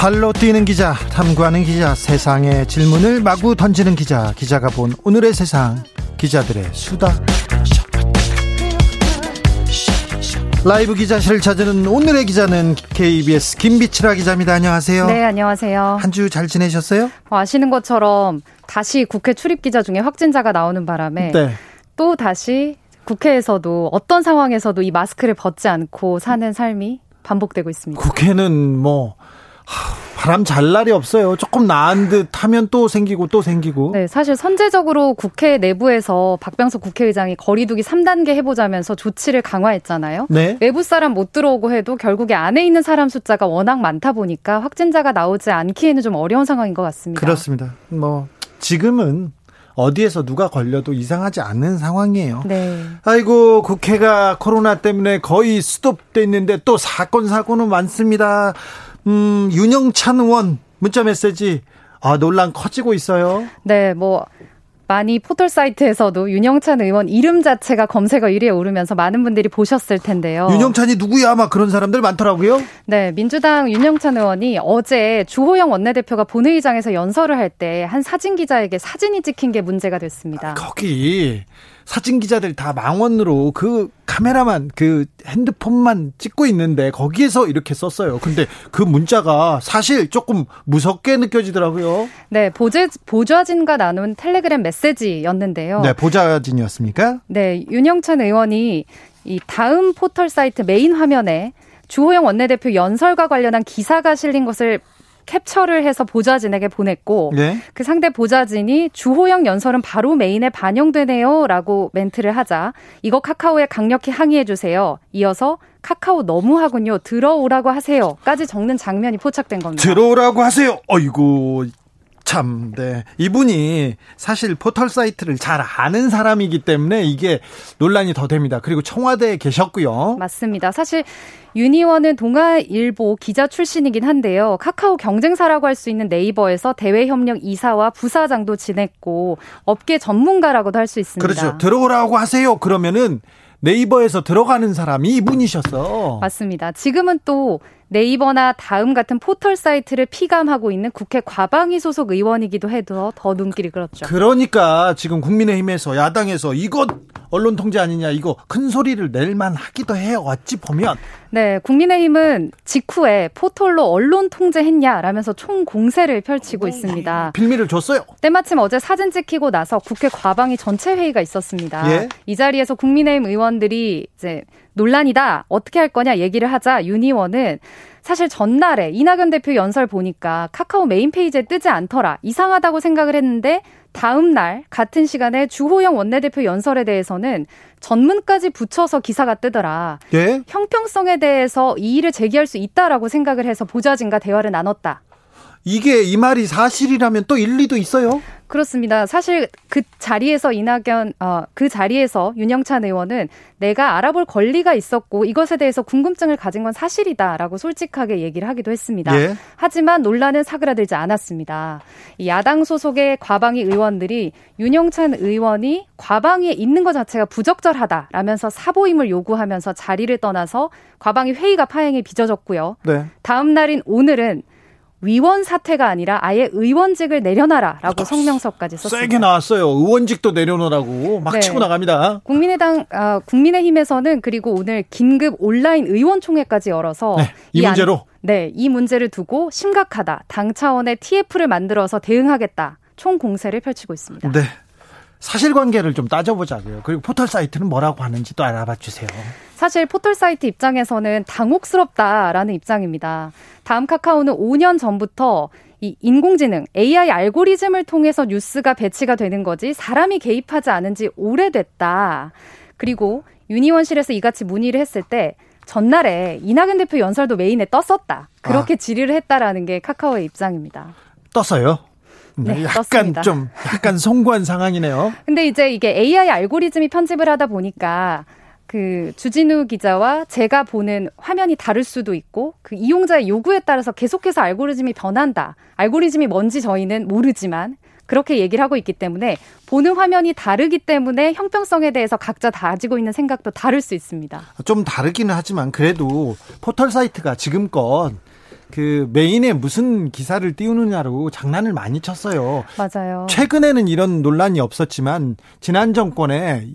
발로 뛰는 기자, 탐구하는 기자, 세상의 질문을 마구 던지는 기자, 기자가 본 오늘의 세상, 기자들의 수다. 라이브 기자실을 찾는 오늘의 기자는 KBS 김비치라 기자입니다. 안녕하세요. 네, 안녕하세요. 한 주 잘 지내셨어요? 뭐 아시는 것처럼 다시 국회 출입 기자 중에 확진자가 나오는 바람에 네. 또 다시 국회에서도 어떤 상황에서도 이 마스크를 벗지 않고 사는 삶이 반복되고 있습니다. 국회는 뭐 바람 잘 날이 없어요. 조금 나은 듯 하면 또 생기고 또 생기고. 네, 사실 선제적으로 국회 내부에서 박병석 국회의장이 거리두기 3단계 해보자면서 조치를 강화했잖아요. 네. 외부 사람 못 들어오고 해도 결국에 안에 있는 사람 숫자가 워낙 많다 보니까 확진자가 나오지 않기에는 좀 어려운 상황인 것 같습니다. 그렇습니다. 뭐 지금은 어디에서 누가 걸려도 이상하지 않는 상황이에요. 네. 아이고 국회가 코로나 때문에 거의 스톱돼 있는데 또 사건 사고는 많습니다. 음, 윤영찬 의원 문자 메시지 아, 논란 커지고 있어요. 네, 뭐 많이 포털 사이트에서도 윤영찬 의원 이름 자체가 검색어 1위에 오르면서 많은 분들이 보셨을 텐데요. 윤영찬이 누구야? 막 그런 사람들 많더라고요. 네, 민주당 윤영찬 의원이 어제 주호영 원내대표가 본회의장에서 연설을 할 때 한 사진 기자에게 사진이 찍힌 게 문제가 됐습니다. 거기 사진 기자들 다 망원으로 그 카메라만 그 핸드폰만 찍고 있는데 거기에서 이렇게 썼어요. 근데 그 문자가 사실 조금 무섭게 느껴지더라고요. 네, 보좌, 보좌진과 나눈 텔레그램 메시지였는데요. 네, 보좌진이었습니까? 네, 윤영찬 의원이 이 다음 포털 사이트 메인 화면에 주호영 원내대표 연설과 관련한 기사가 실린 것을 캡처를 해서 보좌진에게 보냈고 네? 그 상대 보좌진이 주호영 연설은 바로 메인에 반영되네요라고 멘트를 하자 이거 카카오에 강력히 항의해 주세요. 이어서 카카오 너무하군요. 들어오라고 하세요까지 적는 장면이 포착된 겁니다. 들어오라고 하세요. 어이구 참, 네. 이분이 사실 포털 사이트를 잘 아는 사람이기 때문에 이게 논란이 더 됩니다. 그리고 청와대에 계셨고요. 맞습니다. 사실 유니원은 동아일보 기자 출신이긴 한데요. 카카오 경쟁사라고 할 수 있는 네이버에서 대외협력 이사와 부사장도 지냈고 업계 전문가라고도 할 수 있습니다. 그렇죠. 들어오라고 하세요. 그러면은 네이버에서 들어가는 사람이 이분이셨어. 맞습니다. 지금은 또 네이버나 다음 같은 포털 사이트를 피감하고 있는 국회 과방위 소속 의원이기도 해도 더 눈길이 그렇죠. 그러니까 지금 국민의힘에서 야당에서 이것 언론 통제 아니냐 이거 큰 소리를 낼만 하기도 해요. 어찌 보면. 네, 국민의힘은 직후에 포털로 언론 통제했냐라면서 총 공세를 펼치고 있습니다. 빌미를 줬어요. 때마침 어제 사진 찍히고 나서 국회 과방위 전체 회의가 있었습니다. 예? 이 자리에서 국민의힘 의원들이 이제 논란이다. 어떻게 할 거냐 얘기를 하자 윤 의원은 사실 전날에 이낙연 대표 연설 보니까 카카오 메인 페이지에 뜨지 않더라. 이상하다고 생각을 했는데 다음 날 같은 시간에 주호영 원내대표 연설에 대해서는 전문까지 붙여서 기사가 뜨더라. 예? 형평성에 대해서 이의를 제기할 수 있다라고 생각을 해서 보좌진과 대화를 나눴다. 이게 이 말이 사실이라면 또 일리도 있어요? 그렇습니다. 사실 그 자리에서 이낙연 어, 그 자리에서 윤영찬 의원은 내가 알아볼 권리가 있었고 이것에 대해서 궁금증을 가진 건 사실이다라고 솔직하게 얘기를 하기도 했습니다. 예. 하지만 논란은 사그라들지 않았습니다. 야당 소속의 과방위 의원들이 윤영찬 의원이 과방위에 있는 것 자체가 부적절하다라면서 사보임을 요구하면서 자리를 떠나서 과방위 회의가 파행에 빚어졌고요. 네. 다음 날인 오늘은 위원 사퇴가 아니라 아예 의원직을 내려놔라라고 성명서까지 썼습니다. 세게 나왔어요. 의원직도 내려놓으라고 막 네. 치고 나갑니다. 국민의당 아, 국민의힘에서는 그리고 오늘 긴급 온라인 의원총회까지 열어서 네, 이, 이 문제로 안, 네, 이 문제를 두고 심각하다. 당 차원의 TF를 만들어서 대응하겠다. 총 공세를 펼치고 있습니다. 네. 사실관계를 좀 따져보자고요. 그리고 포털 사이트는 뭐라고 하는지 또 알아봐 주세요. 사실 포털 사이트 입장에서는 당혹스럽다라는 입장입니다. 다음 카카오는 5년 전부터 이 인공지능 AI 알고리즘을 통해서 뉴스가 배치가 되는 거지 사람이 개입하지 않은 지 오래됐다. 그리고 유니원실에서 이같이 문의를 했을 때 전날에 이낙연 대표 연설도 메인에 떴었다. 그렇게 아. 질의를 했다라는 게 카카오의 입장입니다. 떴어요? 네, 네 약간 떴습니다. 좀 약간 송구한 상황이네요. 근데 이제 이게 AI 알고리즘이 편집을 하다 보니까 그 주진우 기자와 제가 보는 화면이 다를 수도 있고 그 이용자의 요구에 따라서 계속해서 알고리즘이 변한다. 알고리즘이 뭔지 저희는 모르지만 그렇게 얘기를 하고 있기 때문에 보는 화면이 다르기 때문에 형평성에 대해서 각자 가지고 있는 생각도 다를 수 있습니다. 좀 다르기는 하지만 그래도 포털 사이트가 지금껏 그 메인에 무슨 기사를 띄우느냐로 장난을 많이 쳤어요. 맞아요. 최근에는 이런 논란이 없었지만 지난 정권에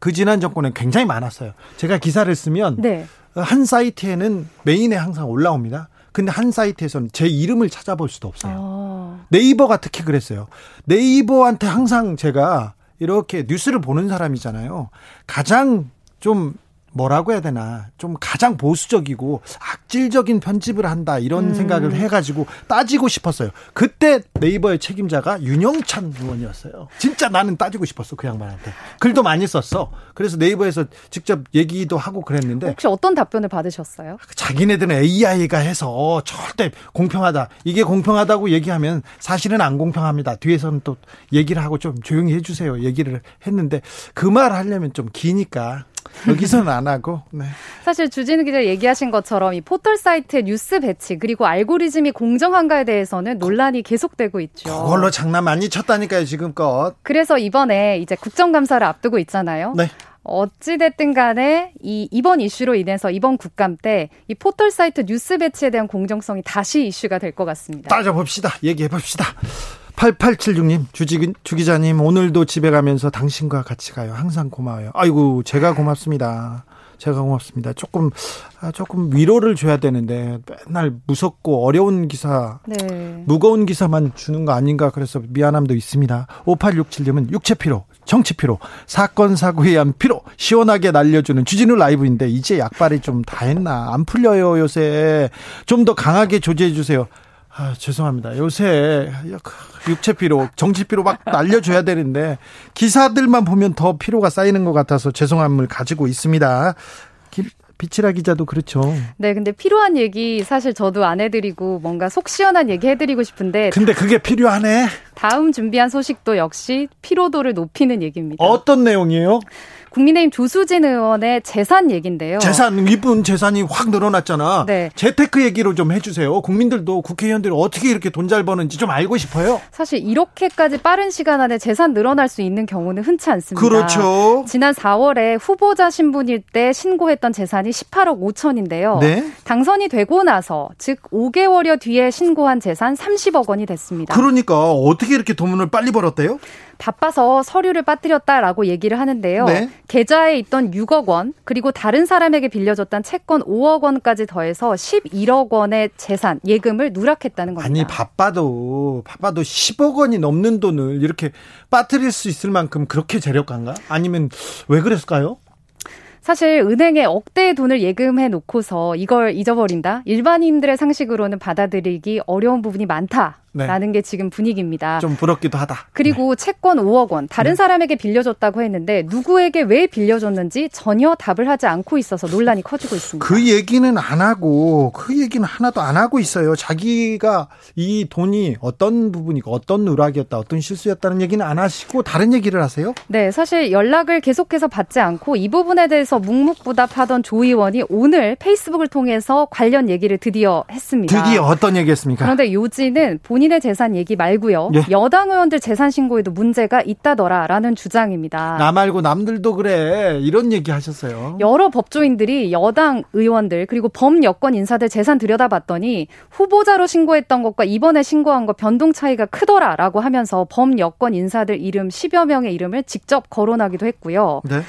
그 지난 정권에 굉장히 많았어요. 제가 기사를 쓰면 네. 한 사이트에는 메인에 항상 올라옵니다. 근데 한 사이트에서는 제 이름을 찾아볼 수도 없어요. 아. 네이버가 특히 그랬어요. 네이버한테 항상 제가 이렇게 뉴스를 보는 사람이잖아요. 가장 좀 뭐라고 해야 되나 좀 가장 보수적이고 악질적인 편집을 한다 이런 음. 생각을 해가지고 따지고 싶었어요. 그때 네이버의 책임자가 윤영찬 의원이었어요. 진짜 나는 따지고 싶었어 그 양반한테 글도 많이 썼어. 그래서 네이버에서 직접 얘기도 하고 그랬는데 혹시 어떤 답변을 받으셨어요? 자기네들은 AI가 해서 절대 공평하다 이게 공평하다고 얘기하면 사실은 안 공평합니다. 뒤에서는 또 얘기를 하고 좀 조용히 해주세요 얘기를 했는데 그 말 하려면 좀 기니까 여기서는 안 하고. 네. 사실 주진우 기자 얘기하신 것처럼 이 포털 사이트의 뉴스 배치 그리고 알고리즘이 공정한가에 대해서는 논란이 계속되고 있죠. 그걸로 장난 많이 쳤다니까요 지금껏. 그래서 이번에 이제 국정감사를 앞두고 있잖아요. 네. 어찌됐든 간에 이 이번 이슈로 인해서 이번 국감 때 이 포털 사이트 뉴스 배치에 대한 공정성이 다시 이슈가 될 것 같습니다. 따져봅시다. 얘기해봅시다. 8876님, 주지, 주 기자님, 오늘도 집에 가면서 당신과 같이 가요. 항상 고마워요. 아이고, 제가 고맙습니다. 제가 고맙습니다. 조금, 아, 조금 위로를 줘야 되는데, 맨날 무섭고 어려운 기사, 네. 무거운 기사만 주는 거 아닌가, 그래서 미안함도 있습니다. 5867님은 육체 피로, 정치 피로, 사건, 사고에 의한 피로, 시원하게 날려주는 주진우 라이브인데, 이제 약발이 좀 다 했나? 안 풀려요, 요새. 좀 더 강하게 조제해주세요. 아, 죄송합니다. 요새 육체 피로, 정치 피로 막 날려줘야 되는데 기사들만 보면 더 피로가 쌓이는 것 같아서 죄송함을 가지고 있습니다. 비치라 기자도 그렇죠. 네, 근데 필요한 얘기 사실 저도 안 해드리고 뭔가 속 시원한 얘기 해드리고 싶은데. 근데 그게 필요하네. 다음 준비한 소식도 역시 피로도를 높이는 얘기입니다. 어떤 내용이에요? 국민의힘 조수진 의원의 재산 얘긴데요. 재산 이분 재산이 확 늘어났잖아. 네. 재테크 얘기로 좀 해주세요. 국민들도 국회의원들이 어떻게 이렇게 돈 잘 버는지 좀 알고 싶어요. 사실 이렇게까지 빠른 시간 안에 재산 늘어날 수 있는 경우는 흔치 않습니다. 그렇죠. 지난 4월에 후보자 신분일 때 신고했던 재산이 18억 5천인데요. 네. 당선이 되고 나서 즉 5개월여 뒤에 신고한 재산 30억 원이 됐습니다. 그러니까 어떻게 이렇게 돈을 빨리 벌었대요? 바빠서 서류를 빠뜨렸다라고 얘기를 하는데요. 네. 계좌에 있던 6억 원 그리고 다른 사람에게 빌려줬던 채권 5억 원까지 더해서 11억 원의 재산 예금을 누락했다는 겁니다. 아니 바빠도 바빠도 10억 원이 넘는 돈을 이렇게 빠뜨릴 수 있을 만큼 그렇게 재력가인가? 아니면 왜 그랬을까요? 사실 은행에 억대의 돈을 예금해 놓고서 이걸 잊어버린다? 일반인들의 상식으로는 받아들이기 어려운 부분이 많다. 네. 라는 게 지금 분위기입니다. 좀 부럽기도 하다. 그리고 네. 채권 5억 원 다른 네. 사람에게 빌려줬다고 했는데 누구에게 왜 빌려줬는지 전혀 답을 하지 않고 있어서 논란이 커지고 있습니다. 그 얘기는 안 하고 그 얘기는 하나도 안 하고 있어요. 자기가 이 돈이 어떤 부분이고 어떤 누락이었다, 어떤 실수였다는 얘기는 안 하시고 다른 얘기를 하세요? 네, 사실 연락을 계속해서 받지 않고 이 부분에 대해서 묵묵부답하던 조 의원이 오늘 페이스북을 통해서 관련 얘기를 드디어 했습니다. 드디어 어떤 얘기했습니까? 그런데 요지는 본인 본인의 재산 얘기 말고요. 예. 여당 의원들 재산 신고에도 문제가 있다더라라는 주장입니다. 나 말고 남들도 그래 이런 얘기 하셨어요. 여러 법조인들이 여당 의원들 그리고 범 여권 인사들 재산 들여다봤더니 후보자로 신고했던 것과 이번에 신고한 것 변동 차이가 크더라라고 하면서 범 여권 인사들 이름 10여 명의 이름을 직접 거론하기도 했고요. 네.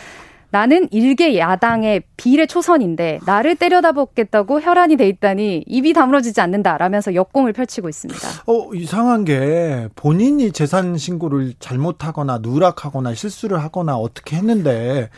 나는 일개 야당의 비례 초선인데 나를 때려다 보겠다고 혈안이 돼 있다니 입이 다물어지지 않는다라면서 역공을 펼치고 있습니다. 어 이상한 게 본인이 재산 신고를 잘못하거나 누락하거나 실수를 하거나 어떻게 했는데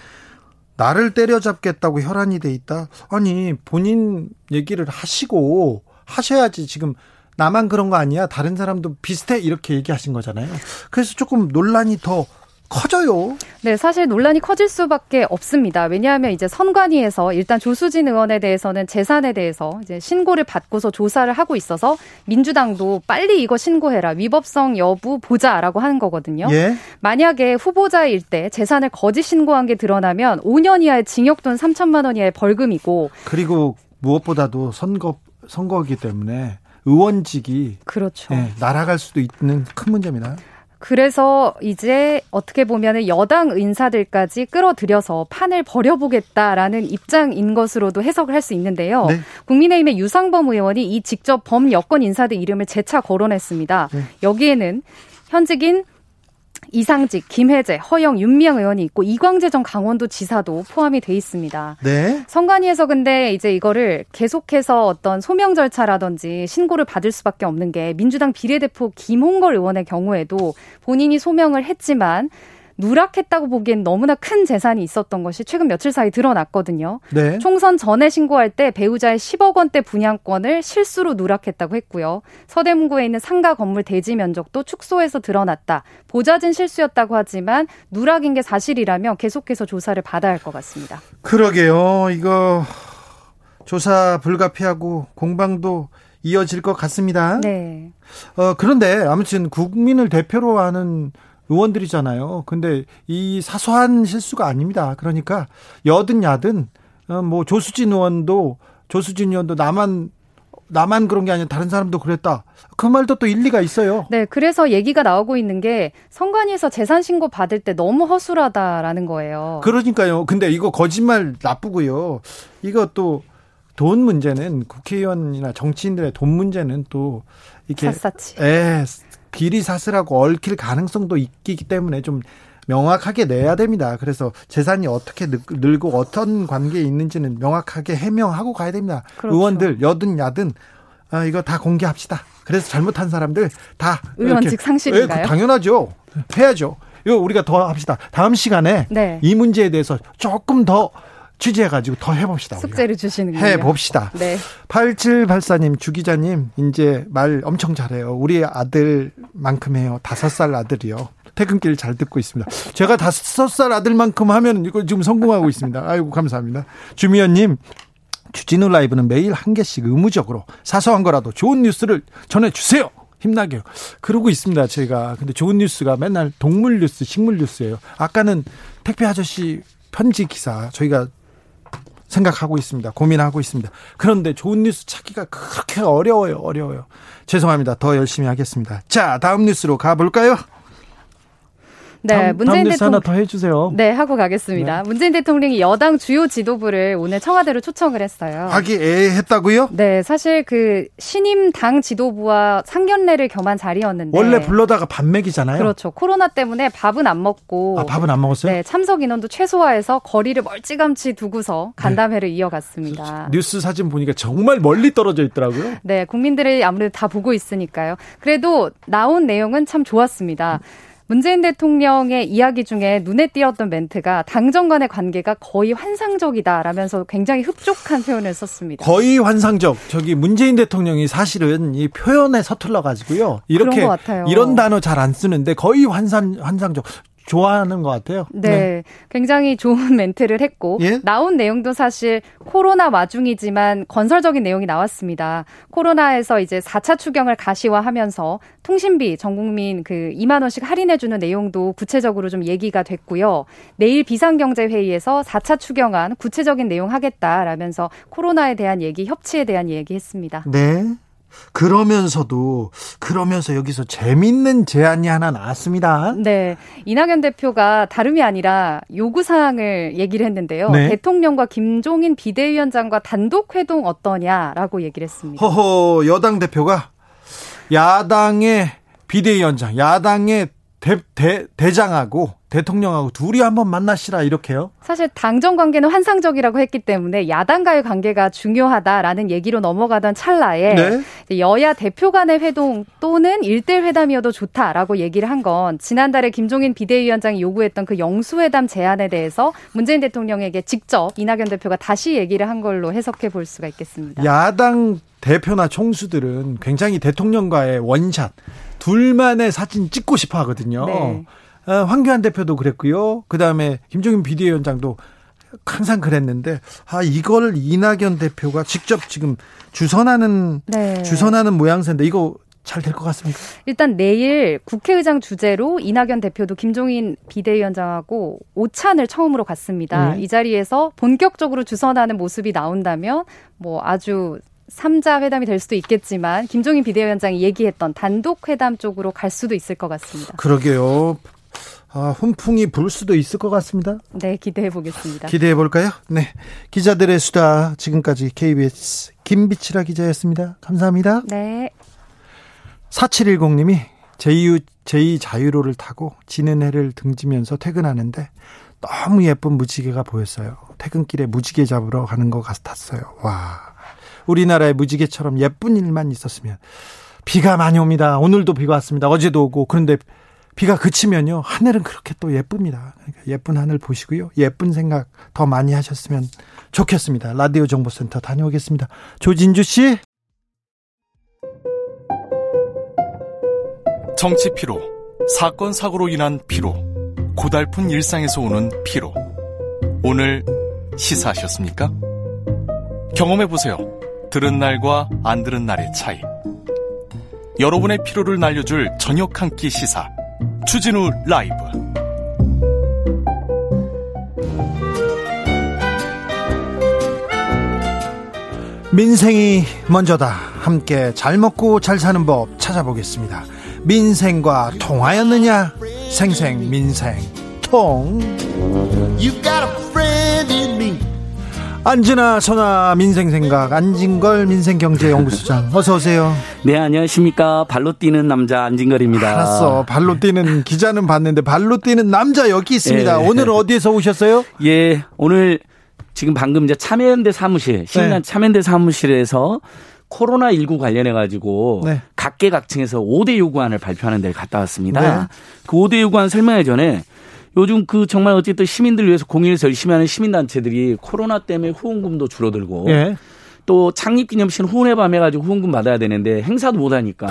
나를 때려잡겠다고 혈안이 돼 있다. 아니 본인 얘기를 하시고 하셔야지 지금 나만 그런 거 아니야? 다른 사람도 비슷해 이렇게 얘기하신 거잖아요. 그래서 조금 논란이 더 커져요. 네, 사실 논란이 커질 수밖에 없습니다. 왜냐하면 이제 선관위에서 일단 조수진 의원에 대해서는 재산에 대해서 이제 신고를 받고서 조사를 하고 있어서 민주당도 빨리 이거 신고해라 위법성 여부 보자라고 하는 거거든요. 예? 만약에 후보자일 때 재산을 거짓 신고한 게 드러나면 5년 이하의 징역 또는 3천만 원 이하의 벌금이고 그리고 무엇보다도 선거 선거이기 때문에 의원직이 그렇죠. 네, 날아갈 수도 있는 큰 문제입니다. 그래서 이제 어떻게 보면 여당 인사들까지 끌어들여서 판을 벌여보겠다라는 입장인 것으로도 해석을 할 수 있는데요. 네. 국민의힘의 유상범 의원이 이 직접 범 여권 인사들 이름을 재차 거론했습니다. 네. 여기에는 현직인 이상직, 김혜재, 허영, 윤미향 의원이 있고 이광재 전 강원도 지사도 포함이 돼 있습니다. 네. 선관위에서 근데 이제 이거를 계속해서 어떤 소명 절차라든지 신고를 받을 수밖에 없는 게 민주당 비례대표 김홍걸 의원의 경우에도 본인이 소명을 했지만 누락했다고 보기엔 너무나 큰 재산이 있었던 것이 최근 며칠 사이 드러났거든요. 네. 총선 전에 신고할 때 배우자의 10억 원대 분양권을 실수로 누락했다고 했고요. 서대문구에 있는 상가 건물 대지 면적도 축소해서 드러났다. 보자진 실수였다고 하지만 누락인 게 사실이라면 계속해서 조사를 받아야 할 것 같습니다. 그러게요. 이거 조사 불가피하고 공방도 이어질 것 같습니다. 네. 어, 그런데 아무튼 국민을 대표로 하는 의원들이잖아요. 근데 이 사소한 실수가 아닙니다. 그러니까 여든 야든 어, 뭐 조수진 의원도 조수진 의원도 나만 나만 그런 게 아니라 다른 사람도 그랬다. 그 말도 또 일리가 있어요. 네, 그래서 얘기가 나오고 있는 게 선관위에서 재산 신고 받을 때 너무 허술하다라는 거예요. 그러니까요. 근데 이거 거짓말 나쁘고요. 이거 또돈 문제는 국회의원이나 정치인들의 돈 문제는 또 이렇게 샅샅이. 예, 비리 사슬하고 얽힐 가능성도 있기 때문에 좀 명확하게 내야 됩니다. 그래서 재산이 어떻게 늘고 어떤 관계에 있는지는 명확하게 해명하고 가야 됩니다. 그렇죠. 의원들 여든 야든 아, 이거 다 공개합시다. 그래서 잘못한 사람들 다 의원직 상실인가요? 예, 당연하죠. 해야죠. 이거 우리가 더 합시다. 다음 시간에 네. 이 문제에 대해서 조금 더 취재해가지고 더 해봅시다. 숙제를 주시는 거예요. 해봅시다. 네. 8784님, 주기자님, 이제 말 엄청 잘해요. 우리 아들만큼 해요. 다섯 살 아들이요. 퇴근길 잘 듣고 있습니다. 제가 다섯 살 아들만큼 하면 이거 지금 성공하고 있습니다. 아이고, 감사합니다. 주미연님, 주진우 라이브는 매일 한 개씩 의무적으로 사소한 거라도 좋은 뉴스를 전해주세요. 힘나게 그러고 있습니다. 제가 근데 좋은 뉴스가 맨날 동물 뉴스, 식물 뉴스예요. 아까는 택배 아저씨 편지 기사 저희가 생각하고 있습니다. 고민하고 있습니다. 그런데 좋은 뉴스 찾기가 그렇게 어려워요. 어려워요. 죄송합니다. 더 열심히 하겠습니다. 자, 다음 뉴스로 가볼까요? 네, 다음, 문재인 대통령 하나 더 해주세요. 네, 하고 가겠습니다. 네. 문재인 대통령이 여당 주요 지도부를 오늘 청와대로 초청을 했어요. 하기애했다고요? 네, 사실 그 신임 당 지도부와 상견례를 겸한 자리였는데 원래 불러다가 밥맥이잖아요. 그렇죠. 코로나 때문에 밥은 안 먹고 아, 밥은 안 먹었어요? 네, 참석 인원도 최소화해서 거리를 멀찌감치 두고서 간담회를 네. 이어갔습니다. 뉴스 사진 보니까 정말 멀리 떨어져 있더라고요. 네, 국민들이 아무래도 다 보고 있으니까요. 그래도 나온 내용은 참 좋았습니다. 음. 문재인 대통령의 이야기 중에 눈에 띄었던 멘트가 당정 간의 관계가 거의 환상적이다라면서 굉장히 흡족한 표현을 썼습니다. 거의 환상적. 저기 문재인 대통령이 사실은 이 표현에 서툴러 가지고요. 이렇게 이런 단어 잘 안 쓰는데 거의 환상 환상적. 좋아하는 것 같아요. 네, 네. 굉장히 좋은 멘트를 했고 예? 나온 내용도 사실 코로나 와중이지만 건설적인 내용이 나왔습니다. 코로나에서 이제 4차 추경을 가시화하면서 통신비 전 국민 그 2만 원씩 할인해 주는 내용도 구체적으로 좀 얘기가 됐고요. 내일 비상경제 회의에서 4차 추경안 구체적인 내용 하겠다라면서 코로나에 대한 얘기, 협치에 대한 얘기 했습니다. 네. 그러면서도 그러면서 여기서 재밌는 제안이 하나 나왔습니다. 네. 이낙연 대표가 다름이 아니라 요구 사항을 얘기를 했는데요. 네. 대통령과 김종인 비대위원장과 단독 회동 어떠냐라고 얘기를 했습니다. 허허 여당 대표가 야당의 비대위원장, 야당의 대, 대, 대장하고 대통령하고 둘이 한번 만나시라 이렇게요? 사실 당정 관계는 환상적이라고 했기 때문에 야당과의 관계가 중요하다라는 얘기로 넘어가던 찰나에 네? 여야 대표 간의 회동 또는 일대일 회담이어도 좋다라고 얘기를 한 건 지난달에 김종인 비대위원장이 요구했던 그 영수회담 제안에 대해서 문재인 대통령에게 직접 이낙연 대표가 다시 얘기를 한 걸로 해석해 볼 수가 있겠습니다. 야당 대표나 총수들은 굉장히 대통령과의 원샷 둘만의 사진 찍고 싶어 하거든요. 네. 어, 황교안 대표도 그랬고요. 그 다음에 김종인 비대위원장도 항상 그랬는데 아 이걸 이낙연 대표가 직접 지금 주선하는 네. 주선하는 모양새인데 이거 잘될것 같습니까? 일단 내일 국회의장 주재로 이낙연 대표도 김종인 비대위원장하고 오찬을 처음으로 갔습니다. 네. 이 자리에서 본격적으로 주선하는 모습이 나온다면 뭐 아주 3자 회담이 될 수도 있겠지만 김종인 비대위원장이 얘기했던 단독 회담 쪽으로 갈 수도 있을 것 같습니다. 그러게요. 아, 훈풍이 불 수도 있을 것 같습니다. 네, 기대해 보겠습니다. 기대해 볼까요? 네. 기자들의 수다 지금까지 KBS 김비치라 기자였습니다. 감사합니다. 네. 4710님이 제2, 제2 자유로를 타고 지는 해를 등지면서 퇴근하는데 너무 예쁜 무지개가 보였어요. 퇴근길에 무지개 잡으러 가는 것 같았어요. 와. 우리나라의 무지개처럼 예쁜 일만 있었으면 비가 많이 옵니다. 오늘도 비가 왔습니다. 어제도 오고 그런데 비가 그치면요 하늘은 그렇게 또 예쁩니다. 그러니까 예쁜 하늘 보시고요 예쁜 생각 더 많이 하셨으면 좋겠습니다. 라디오 정보센터 다녀오겠습니다. 조진주 씨. 정치 피로, 사건 사고로 인한 피로, 고달픈 일상에서 오는 피로. 오늘 시사하셨습니까? 경험해 보세요. 들은 날과 안 들은 날의 차이. 여러분의 피로를 날려줄 저녁 한 끼 시사. 추진우 라이브 민생이 먼저다. 함께 잘 먹고 잘 사는 법 찾아보겠습니다. 민생과 통하였느냐? 생생 민생 통. 안진아 선아 민생생각 안진걸 민생경제연구소장 어서 오세요. 네 안녕하십니까 발로 뛰는 남자 안진걸입니다. 알았어 발로 뛰는 기자는 봤는데 발로 뛰는 남자 여기 있습니다. 네. 오늘은 어디에서 오셨어요? 예 오늘 지금 방금 이제 참여연대 사무실 신난 네. 참여연대 사무실에서 코로나 19 관련해 가지고 네. 각계각층에서 5대 요구안을 발표하는 데를 갔다 왔습니다. 네. 그 5대 요구안 설명하기 전에 요즘 그 정말 어쨌든 시민들 위해서 공익에서 열심히 하는 시민단체들이 코로나 때문에 후원금도 줄어들고 예. 또 창립기념식 후원의 밤 해가지고 후원금 받아야 되는데 행사도 못 하니까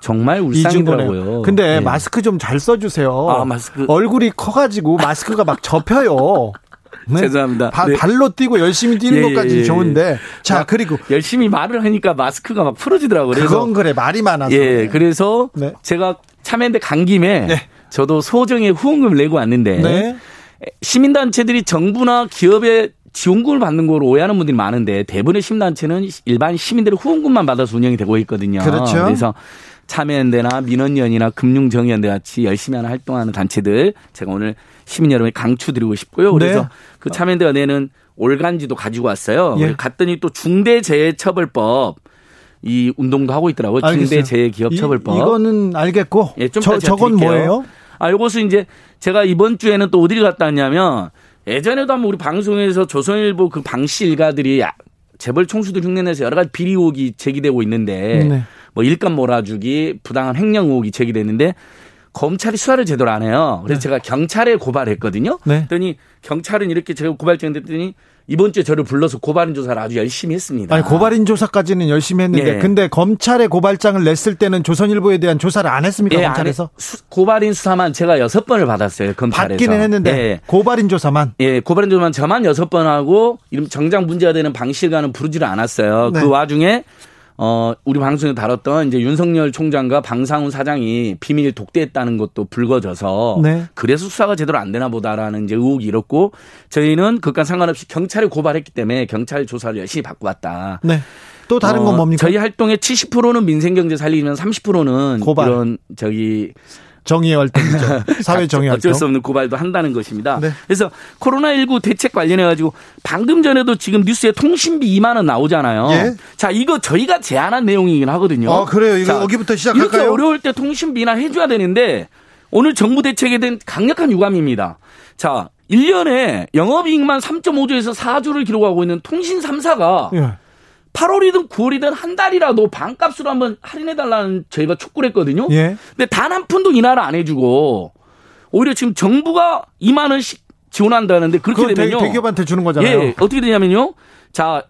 정말 울상이더라고요. 근데 네. 마스크 좀 잘 써주세요. 아, 마스크. 얼굴이 커가지고 마스크가 막 접혀요. 네? 죄송합니다. 바, 네. 발로 뛰고 열심히 뛰는 예, 것까지 예, 예. 좋은데 자 그리고 열심히 말을 하니까 마스크가 막 풀어지더라고요. 그건 그래 말이 많아서. 예, 그래서 네. 제가 참여인데 간 김에 네. 저도 소정의 후원금을 내고 왔는데 네. 시민단체들이 정부나 기업의 지원금을 받는 걸로 오해하는 분들이 많은데 대부분의 시민단체는 일반 시민들의 후원금만 받아서 운영이 되고 있거든요. 그렇죠. 그래서 참여연대나 민원연이나 금융정의연대 같이 열심히 하는 활동하는 단체들 제가 오늘 시민 여러분에 강추드리고 싶고요. 그래서 네. 그 참여연대가 내는 올간지도 가지고 왔어요. 예. 갔더니 또 중대재해처벌법 이 운동도 하고 있더라고요. 중대재해기업처벌법. 이 거는 알겠고. 예, 좀 저, 저건 뭐예요? 아, 요것은 이제 제가 이번 주에는 또 어디를 갔다 왔냐면 예전에도 한번 우리 방송에서 조선일보 그 방씨 일가들이 재벌 총수들 흉내내서 여러 가지 비리 의혹이 제기되고 있는데 네. 뭐 일감 몰아주기, 부당한 횡령 의혹이 제기됐는데 검찰이 수사를 제대로 안 해요. 그래서 네. 제가 경찰에 고발했거든요. 네. 그랬더니 경찰은 이렇게 제가 고발장 됐더니 이번 주에 저를 불러서 고발인 조사를 아주 열심히 했습니다. 아니, 고발인 조사까지는 열심히 했는데 예. 근데 검찰에 고발장을 냈을 때는 조선일보에 대한 조사를 안 했습니까? 예, 검찰에서? 수, 고발인 수사만 제가 여섯 번을 받았어요. 검찰에서. 받기는 했는데 예. 고발인 조사만. 예, 고발인 조사만 저만 여섯 번 하고 정작 문제가 되는 방실과는 부르지를 않았어요. 그 네. 그 와중에 어, 우리 방송에 다뤘던 이제 윤석열 총장과 방상훈 사장이 비밀 독대했다는 것도 불거져서 네. 그래서 수사가 제대로 안 되나 보다라는 이제 의혹이 일었고 저희는 그것과 상관없이 경찰에 고발했기 때문에 경찰 조사를 열심히 받고 왔다. 네. 또 다른 건 어, 뭡니까? 저희 활동의 70%는 민생 경제 살리면 30%는 고발. 이런 저기 정의 활동이죠. 사회 정의 활동. 어쩔 수 없는 고발도 한다는 것입니다. 네. 그래서 코로나19 대책 관련해 가지고 방금 전에도 지금 뉴스에 통신비 2만 원 나오잖아요. 예? 자, 이거 저희가 제안한 내용이긴 하거든요. 아, 그래요. 이거 자, 여기부터 시작할까요? 이렇게 어려울 때 통신비나 해 줘야 되는데 오늘 정부 대책에 대한 강력한 유감입니다. 자, 1년에 영업이익만 3.5조에서 4조를 기록하고 있는 통신 3사가 예. 8월이든 9월이든 한 달이라도 반값으로 한번 할인해달라는 저희가 촉구를 했거든요. 예. 근데 단 한 푼도 인하를 안 해주고 오히려 지금 정부가 2만 원씩 지원한다는데 그렇게 되면요. 대, 기업한테 주는 거잖아요. 예, 어떻게 되냐면요. 자,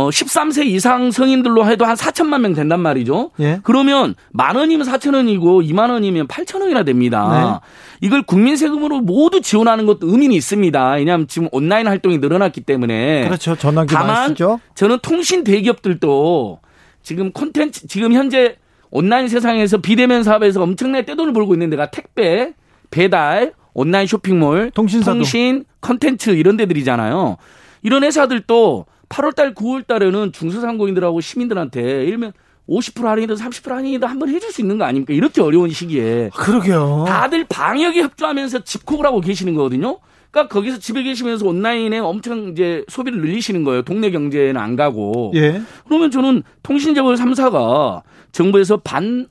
어 13세 이상 성인들로 해도 한 4천만 명 된단 말이죠. 예. 그러면 만 원이면 4천 원이고 2만 원이면 8천 원이나 됩니다. 네. 이걸 국민 세금으로 모두 지원하는 것도 의미는 있습니다. 왜냐하면 지금 온라인 활동이 늘어났기 때문에 그렇죠. 전화기 다만. 저는 통신 대기업들도 지금 콘텐츠 지금 현재 온라인 세상에서 비대면 사업에서 엄청나게 떼돈을 벌고 있는 데가 택배, 배달, 온라인 쇼핑몰, 통신사도. 통신, 컨텐츠 이런 데들이잖아요. 이런 회사들도 8월달, 9월달에는 중소상공인들하고 시민들한테 일면 50% 할인이든 30% 할인이든 한번 해줄 수 있는 거 아닙니까? 이렇게 어려운 시기에. 그러게요. 다들 방역에 협조하면서 집콕을 하고 계시는 거거든요. 그러니까 거기서 집에 계시면서 온라인에 엄청 이제 소비를 늘리시는 거예요. 동네 경제는 안 가고. 예. 그러면 저는 통신재벌 3사가 정부에서 반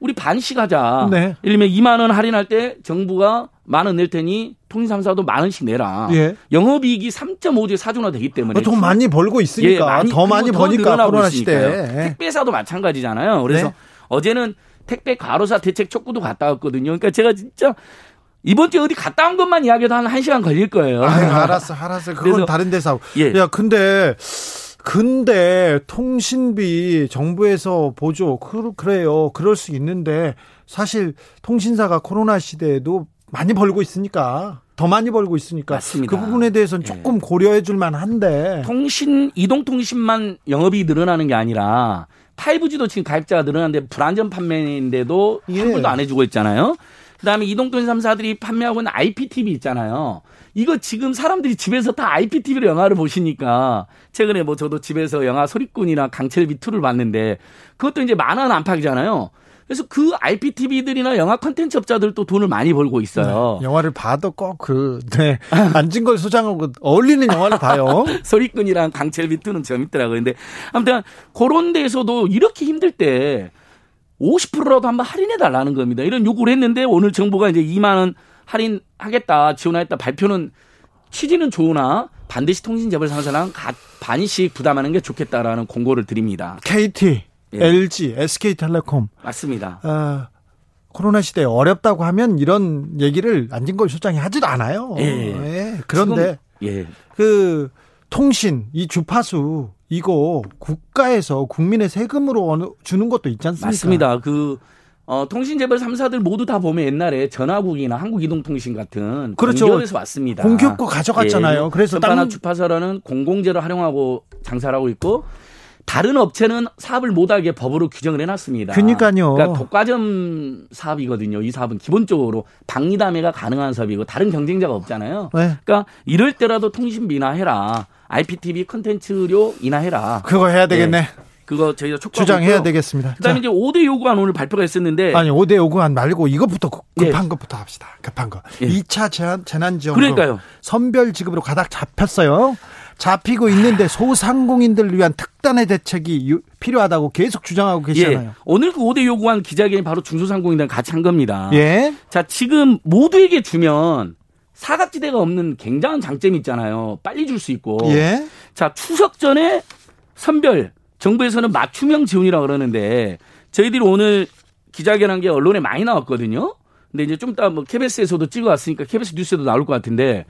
우리 반씩 하자. 네. 예를 들면 2만 원 할인할 때 정부가 만 원 낼 테니 통신 3사도 만 원씩 내라. 예. 영업이익이 3.5조 4조나 되기 때문에 돈 많이 벌고 있으니까 예, 많이, 더 많이 버니까 코로나 시대. 택배사도 마찬가지잖아요. 그래서 네. 어제는 택배 과로사 대책 촉구도 갔다 왔거든요. 그러니까 제가 진짜 이번 주에 어디 갔다 온 것만 이야기해도 한 1시간 걸릴 거예요. 아 알았어, 알았어. 그건 다른 데서. 예. 야, 근데 근데 통신비 정부에서 보조 그, 그래요. 그럴 수 있는데 사실 통신사가 코로나 시대에도 많이 벌고 있으니까 더 많이 벌고 있으니까 맞습니다. 그 부분에 대해서는 예. 조금 예. 고려해 줄 만한데 통신 이동 통신만 영업이 늘어나는 게 아니라 5G도 지금 가입자가 늘어나는데 불안전 판매인데도 예. 환불도 안 해주고 있잖아요. 그다음에 이동통 3사들이 판매하고 있는 IPTV 있잖아요. 이거 지금 사람들이 집에서 다 IPTV로 영화를 보시니까 최근에 뭐 저도 집에서 영화 소리꾼이나 강철비 2를 봤는데 그것도 이제 만 원 안팎이잖아요. 그래서 그 IPTV들이나 영화 컨텐츠 업자들도 돈을 많이 벌고 있어요. 네, 영화를 봐도 꼭 그, 네. 앉은 걸 소장하고 어울리는 영화를 봐요. 소리꾼이랑 강철비 2는 재밌더라고요. 근데 아무튼 그런 데에서도 이렇게 힘들 때 50%라도 한번 할인해 달라는 겁니다. 이런 요구를 했는데 오늘 정부가 이제 2만 원 할인하겠다, 지원하겠다 발표는 취지는 좋으나 반드시 통신재벌 상사랑 반씩 부담하는 게 좋겠다라는 공고를 드립니다. KT, 예. LG, SK텔레콤 맞습니다. 어, 코로나 시대에 어렵다고 하면 이런 얘기를 안진걸 소장이 하지도 않아요. 예. 예. 그런데 예. 그 통신 이 주파수 이거 국가에서 국민의 세금으로 주는 것도 있지 않습니까? 맞습니다. 그 어, 통신재벌 3사들 모두 다 보면 옛날에 전화국이나 한국이동통신 같은 그렇죠. 공기업에서 왔습니다. 공기업 거 가져갔잖아요. 예, 그래서 전파나 주파사라는 공공재를 활용하고 장사를 하고 있고 다른 업체는 사업을 못하게 법으로 규정을 해놨습니다. 그러니까요. 그러니까 독과점 사업이거든요. 이 사업은 기본적으로 박리담회가 가능한 사업이고 다른 경쟁자가 없잖아요. 네. 그러니까 이럴 때라도 통신비나 해라. IPTV 컨텐츠료 인하해라. 그거 해야 되겠네. 네. 그거 저희가 촉구 주장해야 있고요. 되겠습니다. 그다음에 자. 이제 5대 요구안 오늘 발표가 있었는데 아니 5대 요구안 말고 이것부터 급한 예. 것부터 합시다. 급한 거. 예. 2차 재난 재난지원금 그러니까요. 선별 지급으로 가닥 잡혔어요. 잡히고 있는데 소상공인들을 위한 특단의 대책이 필요하다고 계속 주장하고 계시잖아요. 예. 오늘 그 5대 요구안 기자회견이 바로 중소상공인들 같이 한 겁니다. 예. 자, 지금 모두에게 주면 사각지대가 없는 굉장한 장점이 있잖아요. 빨리 줄 수 있고. 예. 자, 추석 전에 선별 정부에서는 맞춤형 지원이라 고 그러는데 저희들이 오늘 기자회견한 게 언론에 많이 나왔거든요. 근데 이제 좀 이따 뭐 KBS에서도 찍어왔으니까 KBS 뉴스에도 나올 것 같은데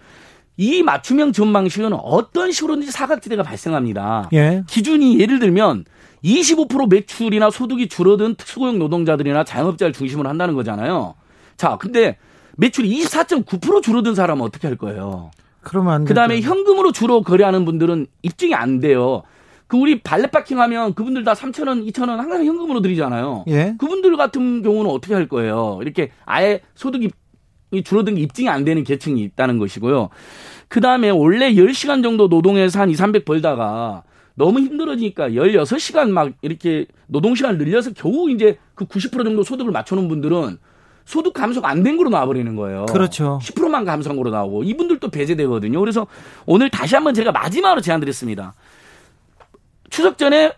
이 맞춤형 방식은 어떤 식으로든지 사각지대가 발생합니다. 예. 기준이 예를 들면 25% 매출이나 소득이 줄어든 특수고용 노동자들이나 자영업자를 중심으로 한다는 거잖아요. 자, 근데 매출이 24.9% 줄어든 사람은 어떻게 할 거예요? 그러면 안 그다음에 현금으로 주로 거래하는 분들은 입증이 안 돼요. 그 우리 발렛 파킹 하면 그분들 다 3천 원, 2천 원 항상 현금으로 드리잖아요. 예? 그분들 같은 경우는 어떻게 할 거예요? 이렇게 아예 소득이 줄어든 게 입증이 안 되는 계층이 있다는 것이고요. 그 다음에 원래 10시간 정도 노동해서 한 2, 300 벌다가 너무 힘들어지니까 16시간 막 이렇게 노동시간을 늘려서 겨우 이제 그 90% 정도 소득을 맞춰놓은 분들은 소득 감소가 안 된 거로 나와버리는 거예요. 그렇죠. 10%만 감소한 거로 나오고 이분들도 배제되거든요. 그래서 오늘 다시 한번 제가 마지막으로 제안드렸습니다. 추석 전에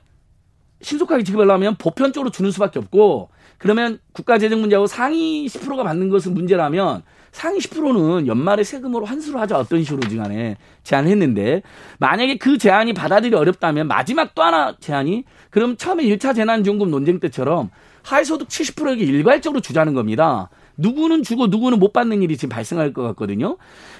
신속하게 지급하려면 보편적으로 주는 수밖에 없고 그러면 국가재정 문제하고 상위 10%가 받는 것은 문제라면 상위 10%는 연말에 세금으로 환수를 하자 어떤 식으로지 간에 제안을 했는데 만약에 그 제안이 받아들이 어렵다면 마지막 또 하나 제안이 그럼 처음에 1차 재난지원금 논쟁 때처럼 하위소득 70%에게 일괄적으로 주자는 겁니다. 누구는 주고 누구는 못 받는 일이 지금 발생할 것 같거든요.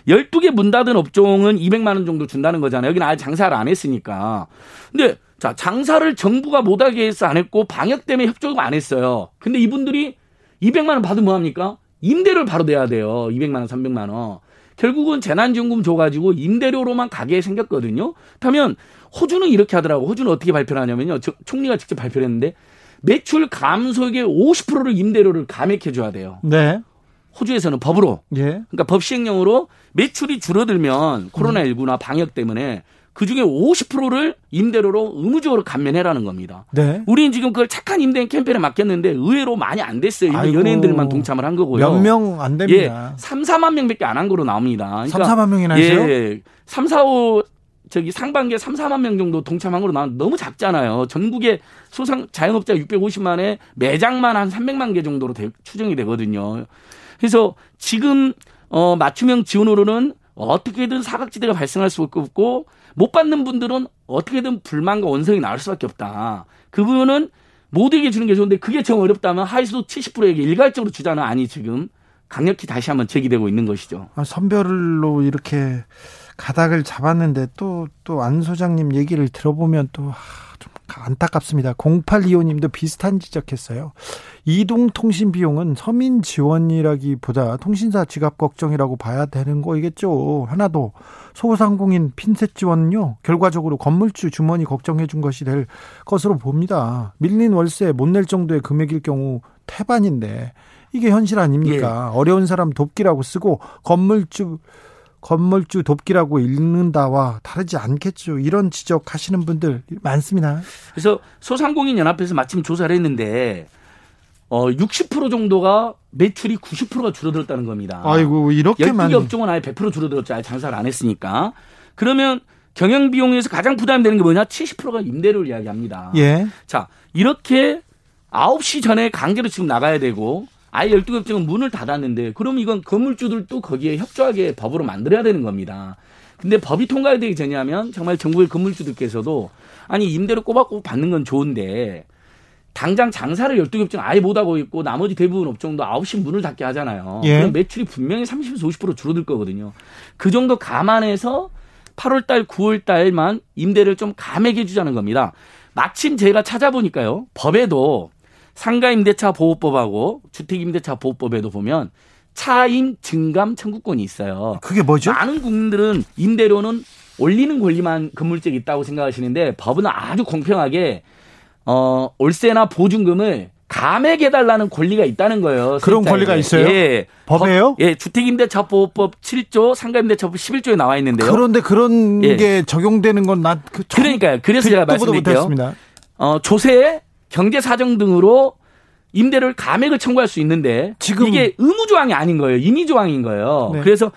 12개 문 닫은 업종은 200만 원 정도 준다는 거잖아요. 여기는 아직 장사를 안 했으니까. 근데 자, 장사를 정부가 못하게 해서 안 했고 방역 때문에 협조가 안 했어요. 근데 이분들이 200만 원 받으면 뭐 합니까? 임대료를 바로 내야 돼요. 200만 원, 300만 원. 결국은 재난지원금 줘가지고 임대료로만 가게 생겼거든요. 그러면 호주는 이렇게 하더라고. 호주는 어떻게 발표를 하냐면요. 총리가 직접 발표를 했는데 매출 감소액의 50%를 임대료를 감액해 줘야 돼요. 네. 호주에서는 법으로. 예. 그러니까 법 시행령으로 매출이 줄어들면 코로나19나 방역 때문에 그 중에 50%를 임대료로 의무적으로 감면해라는 겁니다. 네. 우리는 지금 그걸 착한 임대인 캠페인에 맡겼는데 의외로 많이 안 됐어요. 아이고, 연예인들만 동참을 한 거고요. 몇 명 안 됩니다. 예, 3, 4만 명밖에 안 한 거로 나옵니다. 그러니까 3, 4만 명이나 하세요? 예, 3, 4, 5 저기 상반기에 3, 4만 명 정도 동참한 거로 나온 너무 작잖아요. 전국에 소상 자영업자 650만에 매장만 한 300만 개 정도로 대, 추정이 되거든요. 그래서 지금 어 맞춤형 지원으로는 어떻게든 사각지대가 발생할 수밖에 없고 못 받는 분들은 어떻게든 불만과 원성이 나올 수밖에 없다. 그 부분은 모두에게 주는 게 좋은데 그게 정 어렵다면 하이스도 70%에게 일괄적으로 주자는 아니 지금 강력히 다시 한번 제기되고 있는 것이죠. 아, 선별로 이렇게 가닥을 잡았는데 또 또 안 소장님 얘기를 들어보면 또좀 안타깝습니다. 0825님도 비슷한 지적했어요. 이동 통신 비용은 서민 지원이라기보다 통신사 지갑 걱정이라고 봐야 되는 거이겠죠. 하나도 소상공인 핀셋 지원은요. 결과적으로 건물주 주머니 걱정해 준 것이 될 것으로 봅니다. 밀린 월세 못 낼 정도의 금액일 경우 태반인데 이게 현실 아닙니까? 예. 어려운 사람 돕기라고 쓰고 건물주 건물주 돕기라고 읽는다와 다르지 않겠죠. 이런 지적하시는 분들 많습니다. 그래서 소상공인 연합회에서 마침 조사를 했는데 어, 60% 정도가 매출이 90%가 줄어들었다는 겁니다. 아이고, 이렇게 많이. 업종은 아예 100% 줄어들었죠. 아예 장사를 안 했으니까. 그러면 경영 비용에서 가장 부담되는 게 뭐냐? 70%가 임대료를 이야기합니다. 예. 자, 이렇게 9시 전에 강제로 지금 나가야 되고 아예 12개 업종은 문을 닫았는데 그럼 이건 건물주들도 거기에 협조하게 법으로 만들어야 되는 겁니다. 근데 법이 통과되기 전이하면 정말 정부의 건물주들께서도 아니 임대료 꼬박꼬박 받는 건 좋은데 당장 장사를 12개 업종 아예 못하고 있고 나머지 대부분 업종도 9시 문을 닫게 하잖아요. 예. 그럼 매출이 분명히 30에서 50% 줄어들 거거든요. 그 정도 감안해서 8월 달, 9월 달만 임대를 좀 감액해 주자는 겁니다. 마침 제가 찾아보니까요. 법에도 상가 임대차 보호법하고 주택 임대차 보호법에도 보면 차임 증감 청구권이 있어요. 그게 뭐죠? 많은 국민들은 임대료는 올리는 권리만 건물주에 있다고 생각하시는데 법은 아주 공평하게 어, 월세나 보증금을 감액해 달라는 권리가 있다는 거예요. 그런 세입자에게. 권리가 있어요? 예. 법에요? 예, 주택임대차보호법 7조, 상가임대차법 11조에 나와 있는데요. 그런데 그런 예. 게 적용되는 건나 그 그러니까요. 그래서 제가 말씀드릴게요. 어, 조세, 경제 사정 등으로 임대를 감액을 청구할 수 있는데 지금 이게 의무 조항이 아닌 거예요. 임의 조항인 거예요. 네. 그래서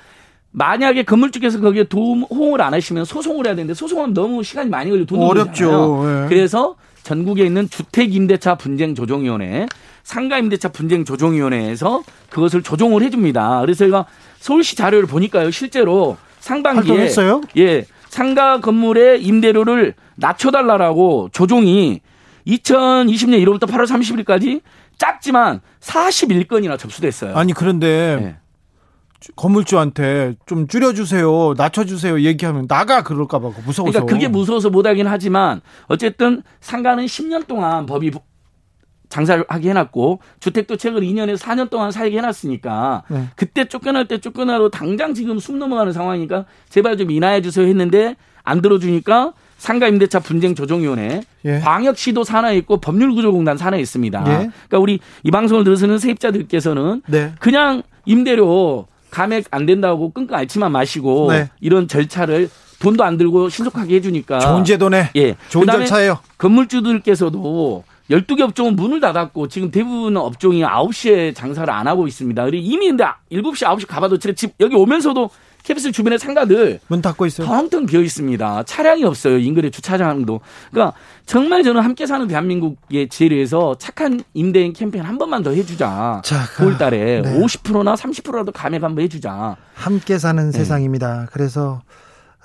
만약에 건물주께서 거기에 도움 호응을 안 하시면 소송을 해야 되는데 소송하면 너무 시간이 많이 걸리고 돈이 어렵죠. 네. 그래서 전국에 있는 주택임대차 분쟁 조정위원회, 상가임대차 분쟁 조정위원회에서 그것을 조정을 해줍니다. 그래서 제가 서울시 자료를 보니까요, 실제로 상반기에 활동했어요? 예 상가 건물의 임대료를 낮춰달라라고 조정이 2020년 1월부터 8월 30일까지 작지만 41건이나 접수됐어요. 아니 그런데 네. 건물주한테 좀 줄여주세요, 낮춰주세요 얘기하면 나가 그럴까봐 무서워서. 그러니까 그게 무서워서 못하긴 하지만 어쨌든 상가는 10년 동안 법이 장사를 하게 해놨고 주택도 최근 2년에서 4년 동안 살게 해놨으니까 네. 그때 쫓겨날 때 쫓겨나도 당장 지금 숨 넘어가는 상황이니까 제발 좀 인하해 주세요 했는데 안 들어주니까 상가임대차 분쟁 조정위원회, 예. 광역시도 산하에 있고 법률구조공단 산하에 있습니다. 예. 그러니까 우리 이 방송을 들으시는 세입자들께서는 네. 그냥 임대료 감액 안 된다고 끙끙 앓지만 마시고 네. 이런 절차를 돈도 안 들고 신속하게 해주니까 좋은 제도네. 예. 좋은 절차예요. 건물주들께서도 12개 업종은 문을 닫았고 지금 대부분 업종이 9시에 장사를 안 하고 있습니다. 그리고 이미 근데 7시, 9시 가봐도 집 여기 오면서도 캐피슬 주변의 상가들 문 닫고 있어요. 텅텅 비어 있습니다. 차량이 없어요. 인근의 주차장도. 그러니까 정말 저는 함께 사는 대한민국의 지혜에서 착한 임대인 캠페인 한 번만 더 해주자. 자, 9월달에 네. 50%나 30%라도 감액 한번 해주자. 함께 사는 네. 세상입니다. 그래서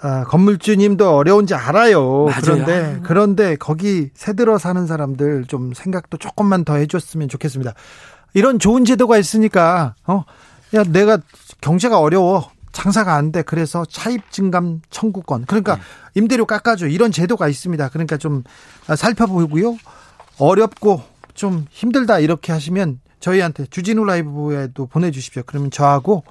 아, 건물주님도 어려운지 알아요. 맞아요. 그런데 그런데 거기 새들어 사는 사람들 좀 생각도 조금만 더 해줬으면 좋겠습니다. 이런 좋은 제도가 있으니까 어, 야 내가 경제가 어려워. 장사가 안 돼. 그래서 차입 증감 청구권. 그러니까 네. 임대료 깎아줘. 이런 제도가 있습니다. 그러니까 좀 살펴보고요. 어렵고 좀 힘들다 이렇게 하시면 저희한테 주진우 라이브에도 보내주십시오. 그러면 저하고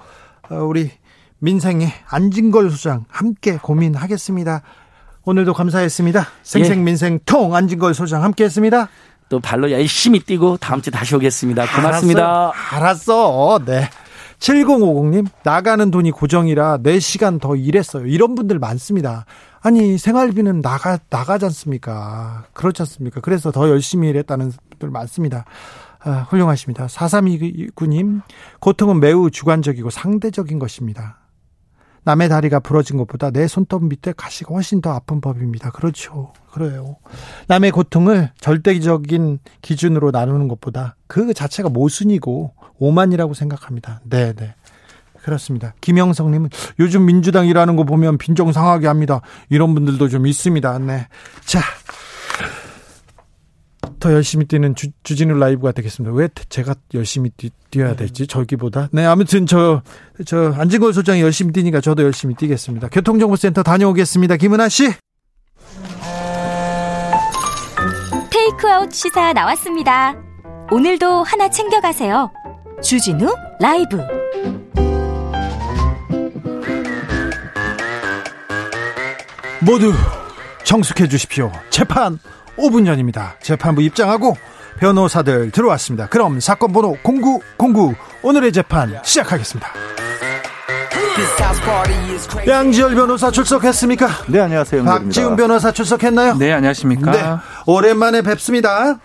어, 우리 민생의 안진걸 소장 함께 고민하겠습니다. 오늘도 감사했습니다. 생생민생 통 안진걸 소장 함께했습니다. 또 발로 열심히 뛰고 다음 주에 다시 오겠습니다. 고맙습니다. 알았어. 알았어. 네. 7050님, 나가는 돈이 고정이라 4시간 더 일했어요. 이런 분들 많습니다. 아니, 생활비는 나가, 나가지 않습니까? 그렇지 않습니까? 그래서 더 열심히 일했다는 분들 많습니다. 아, 훌륭하십니다. 4329님, 고통은 매우 주관적이고 상대적인 것입니다. 남의 다리가 부러진 것보다 내 손톱 밑에 가시가 훨씬 더 아픈 법입니다. 그렇죠. 그래요. 남의 고통을 절대적인 기준으로 나누는 것보다 그 자체가 모순이고 오만이라고 생각합니다. 네, 네. 그렇습니다. 김영성님은 요즘 민주당 일하는 거 보면 빈정상하게 합니다. 이런 분들도 좀 있습니다. 네. 자, 더 열심히 뛰는 주, 주진우 라이브가 되겠습니다. 왜 제가 열심히 뛰, 어야 되지? 저기보다. 네, 아무튼 저, 저, 안진걸 소장이 열심히 뛰니까 저도 열심히 뛰겠습니다. 교통정보센터 다녀오겠습니다. 김은아 씨. 테이크아웃 시사 나왔습니다. 오늘도 하나 챙겨가세요. 주진우 라이브. 모두 정숙해 주십시오. 재판 5분 전입니다. 재판부 입장하고 변호사들 들어왔습니다. 그럼 사건 번호 0909 오늘의 재판 시작하겠습니다. 양지열 변호사 출석했습니까? 네, 안녕하세요. 박지훈 변호사 출석했나요? 네, 안녕하십니까? 네, 오랜만에 뵙습니다.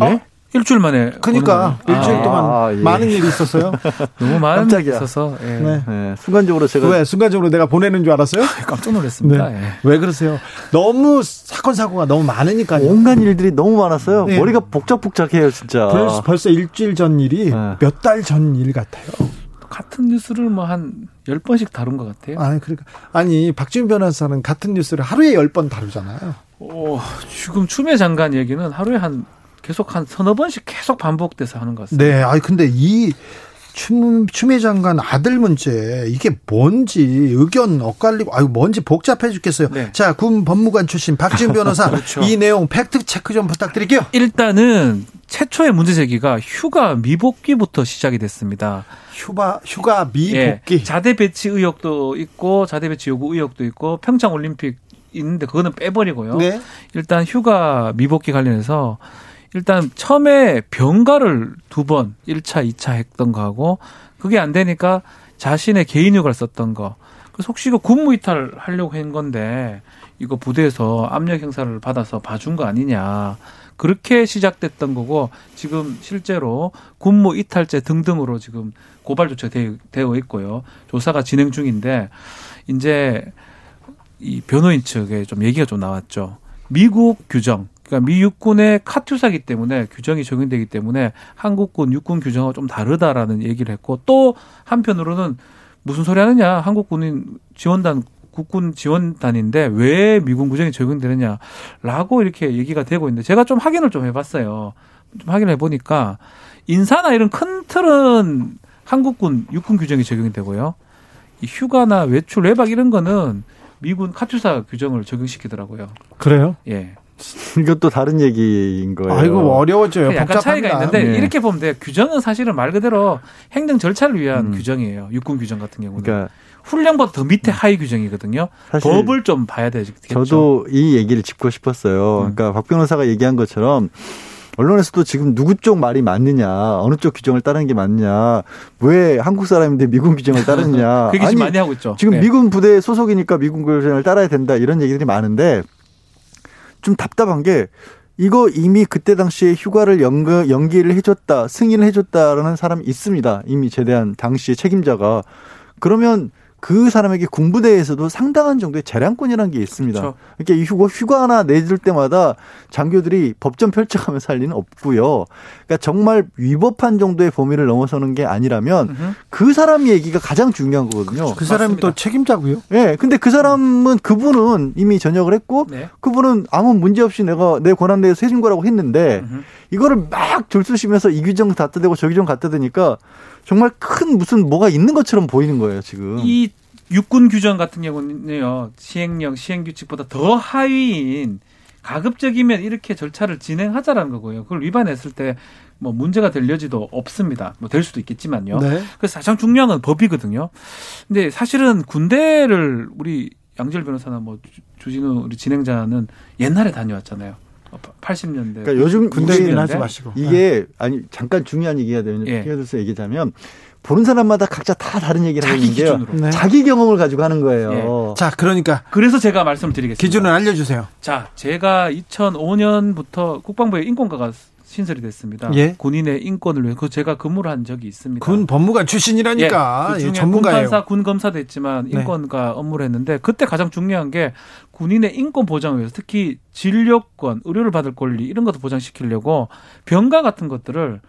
네? 어? 일주일 만에. 그러니까 일주일 아, 동안 아, 예. 많은 일이 있었어요. 너무 많은 일이 있어서. 예. 네. 네. 순간적으로 제가 왜 순간적으로 내가 보내는 줄 알았어요? 깜짝 놀랐습니다. 네. 예. 왜 그러세요? 너무 사건 사고가 너무 많으니까요. 온갖 일들이 너무 많았어요. 네. 머리가 복잡복잡해요, 진짜. 벌써, 벌써 일주일 전 일이 네. 몇달 전 일 같아요. 같은 뉴스를 뭐한 10번씩 다룬 것 같아요. 아니, 그러니까. 아니, 박지훈 변호사는 같은 뉴스를 하루에 10번 다루잖아요. 어, 지금 추미애 장관 얘기는 하루에 한 계속 한 서너 번씩 계속 반복돼서 하는 것 같습니다. 네, 아니 근데 이 추, 추미애 장관 아들 문제 이게 뭔지 의견 엇갈리고 아유 뭔지 복잡해 죽겠어요. 네. 자, 군 법무관 출신 박지훈 변호사 그렇죠. 이 내용 팩트 체크 좀 부탁드릴게요. 일단은 최초의 문제 제기가 휴가 미복귀부터 시작이 됐습니다. 휴가 휴가 미복귀 예, 자대 배치 의혹도 있고 자대 배치 요구 의혹도 있고 평창 올림픽 있는데 그거는 빼버리고요. 네. 일단 휴가 미복귀 관련해서 일단 처음에 병가를 두 번, 1차, 2차 했던 거하고 그게 안 되니까 자신의 개인 휴가를 썼던 거. 혹시 이거 군무 이탈 하려고 한 건데 이거 부대에서 압력 행사를 받아서 봐준 거 아니냐. 그렇게 시작됐던 거고 지금 실제로 군무 이탈죄 등등으로 지금 고발 조치가 되어 있고요. 조사가 진행 중인데 이제 이 변호인 측에 좀 얘기가 좀 나왔죠. 미국 규정 그러니까 미 육군의 카투사기 때문에 규정이 적용되기 때문에 한국군 육군 규정과 좀 다르다라는 얘기를 했고 또 한편으로는 무슨 소리 하느냐 한국군인 지원단 국군 지원단인데 왜 미군 규정이 적용되느냐라고 이렇게 얘기가 되고 있는데 제가 좀 확인을 좀 해봤어요. 좀 확인해 보니까 인사나 이런 큰 틀은 한국군 육군 규정이 적용이 되고요. 이 휴가나 외출 외박 이런 거는 미군 카투사 규정을 적용시키더라고요. 그래요? 예. 이것도 다른 얘기인 거예요. 아이고 어려워져요. 약간 복잡합니다. 차이가 있는데 네. 이렇게 보면 돼요. 규정은 사실은 말 그대로 행정 절차를 위한 음. 규정이에요. 육군 규정 같은 경우는. 그러니까 훈련보다 더 밑에 하위 규정이거든요. 법을 좀 봐야 되겠죠. 저도 이 얘기를 짚고 싶었어요. 음. 그러니까 박 변호사가 얘기한 것처럼 언론에서도 지금 누구 쪽 말이 맞느냐, 어느 쪽 규정을 따르는 게 맞냐, 왜 한국 사람인데 미군 규정을 따르느냐. 그 얘기 많이 하고 있죠. 지금 네. 미군 부대 소속이니까 미군 규정을 따라야 된다 이런 얘기들이 많은데 좀 답답한 게 이거 이미 그때 당시에 휴가를 연기, 연기를 해줬다, 승인을 해줬다라는 사람이 있습니다. 이미 제대한 당시의 책임자가. 그러면 그 사람에게 군부대에서도 상당한 정도의 재량권이라는 게 있습니다. 그렇죠. 그러니까 이 휴가, 휴가 하나 내줄 때마다 장교들이 법전 펼쳐가면서 할 리는 없고요. 그러니까 정말 위법한 정도의 범위를 넘어서는 게 아니라면 으흠. 그 사람 얘기가 가장 중요한 거거든요. 그렇죠. 그 사람이 또 책임자고요. 예. 네, 근데 그 사람은 그분은 이미 전역을 했고 네. 그분은 아무 문제 없이 내가 내 권한 내에서 해준 거라고 했는데 으흠. 이거를 막 졸수시면서 이 규정 갖다 대고 저 규정 갖다 대니까 정말 큰 무슨 뭐가 있는 것처럼 보이는 거예요, 지금. 이 육군 규정 같은 경우는요, 시행령, 시행 규칙보다 더 하위인 가급적이면 이렇게 절차를 진행하자라는 거고요. 그걸 위반했을 때 뭐 문제가 될 여지도 없습니다. 뭐 될 수도 있겠지만요. 네. 그래서 가장 중요한 건 법이거든요. 근데 사실은 군대를 우리 양질 변호사나 뭐 주진우 우리 진행자는 옛날에 다녀왔잖아요. 80년대. 그러니까 요즘 군대 얘기는 하지 마시고. 이게 네. 아니 잠깐 중요한 얘기가 되면 예. 끼어들서 얘기하자면 보는 사람마다 각자 다 다른 얘기를 하는 게요. 네. 자기 경험을 가지고 하는 거예요. 예. 자, 그러니까 그래서 제가 말씀을 드리겠습니다. 기준을 알려 주세요. 자, 제가 2005년부터 국방부에 인권과가 신설이 됐습니다. 예? 군인의 인권을 위해 그 제가 근무를 한 적이 있습니다. 군 법무관 출신이라니까 예, 그 중에 전문가예요. 군 판사, 군 검사도 했지만 네. 인권과 네. 업무를 했는데 그때 가장 중요한 게 군인의 인권 보장을 위해서 특히 진료권, 의료를 받을 권리 이런 것도 보장시키려고 병가 같은 것들을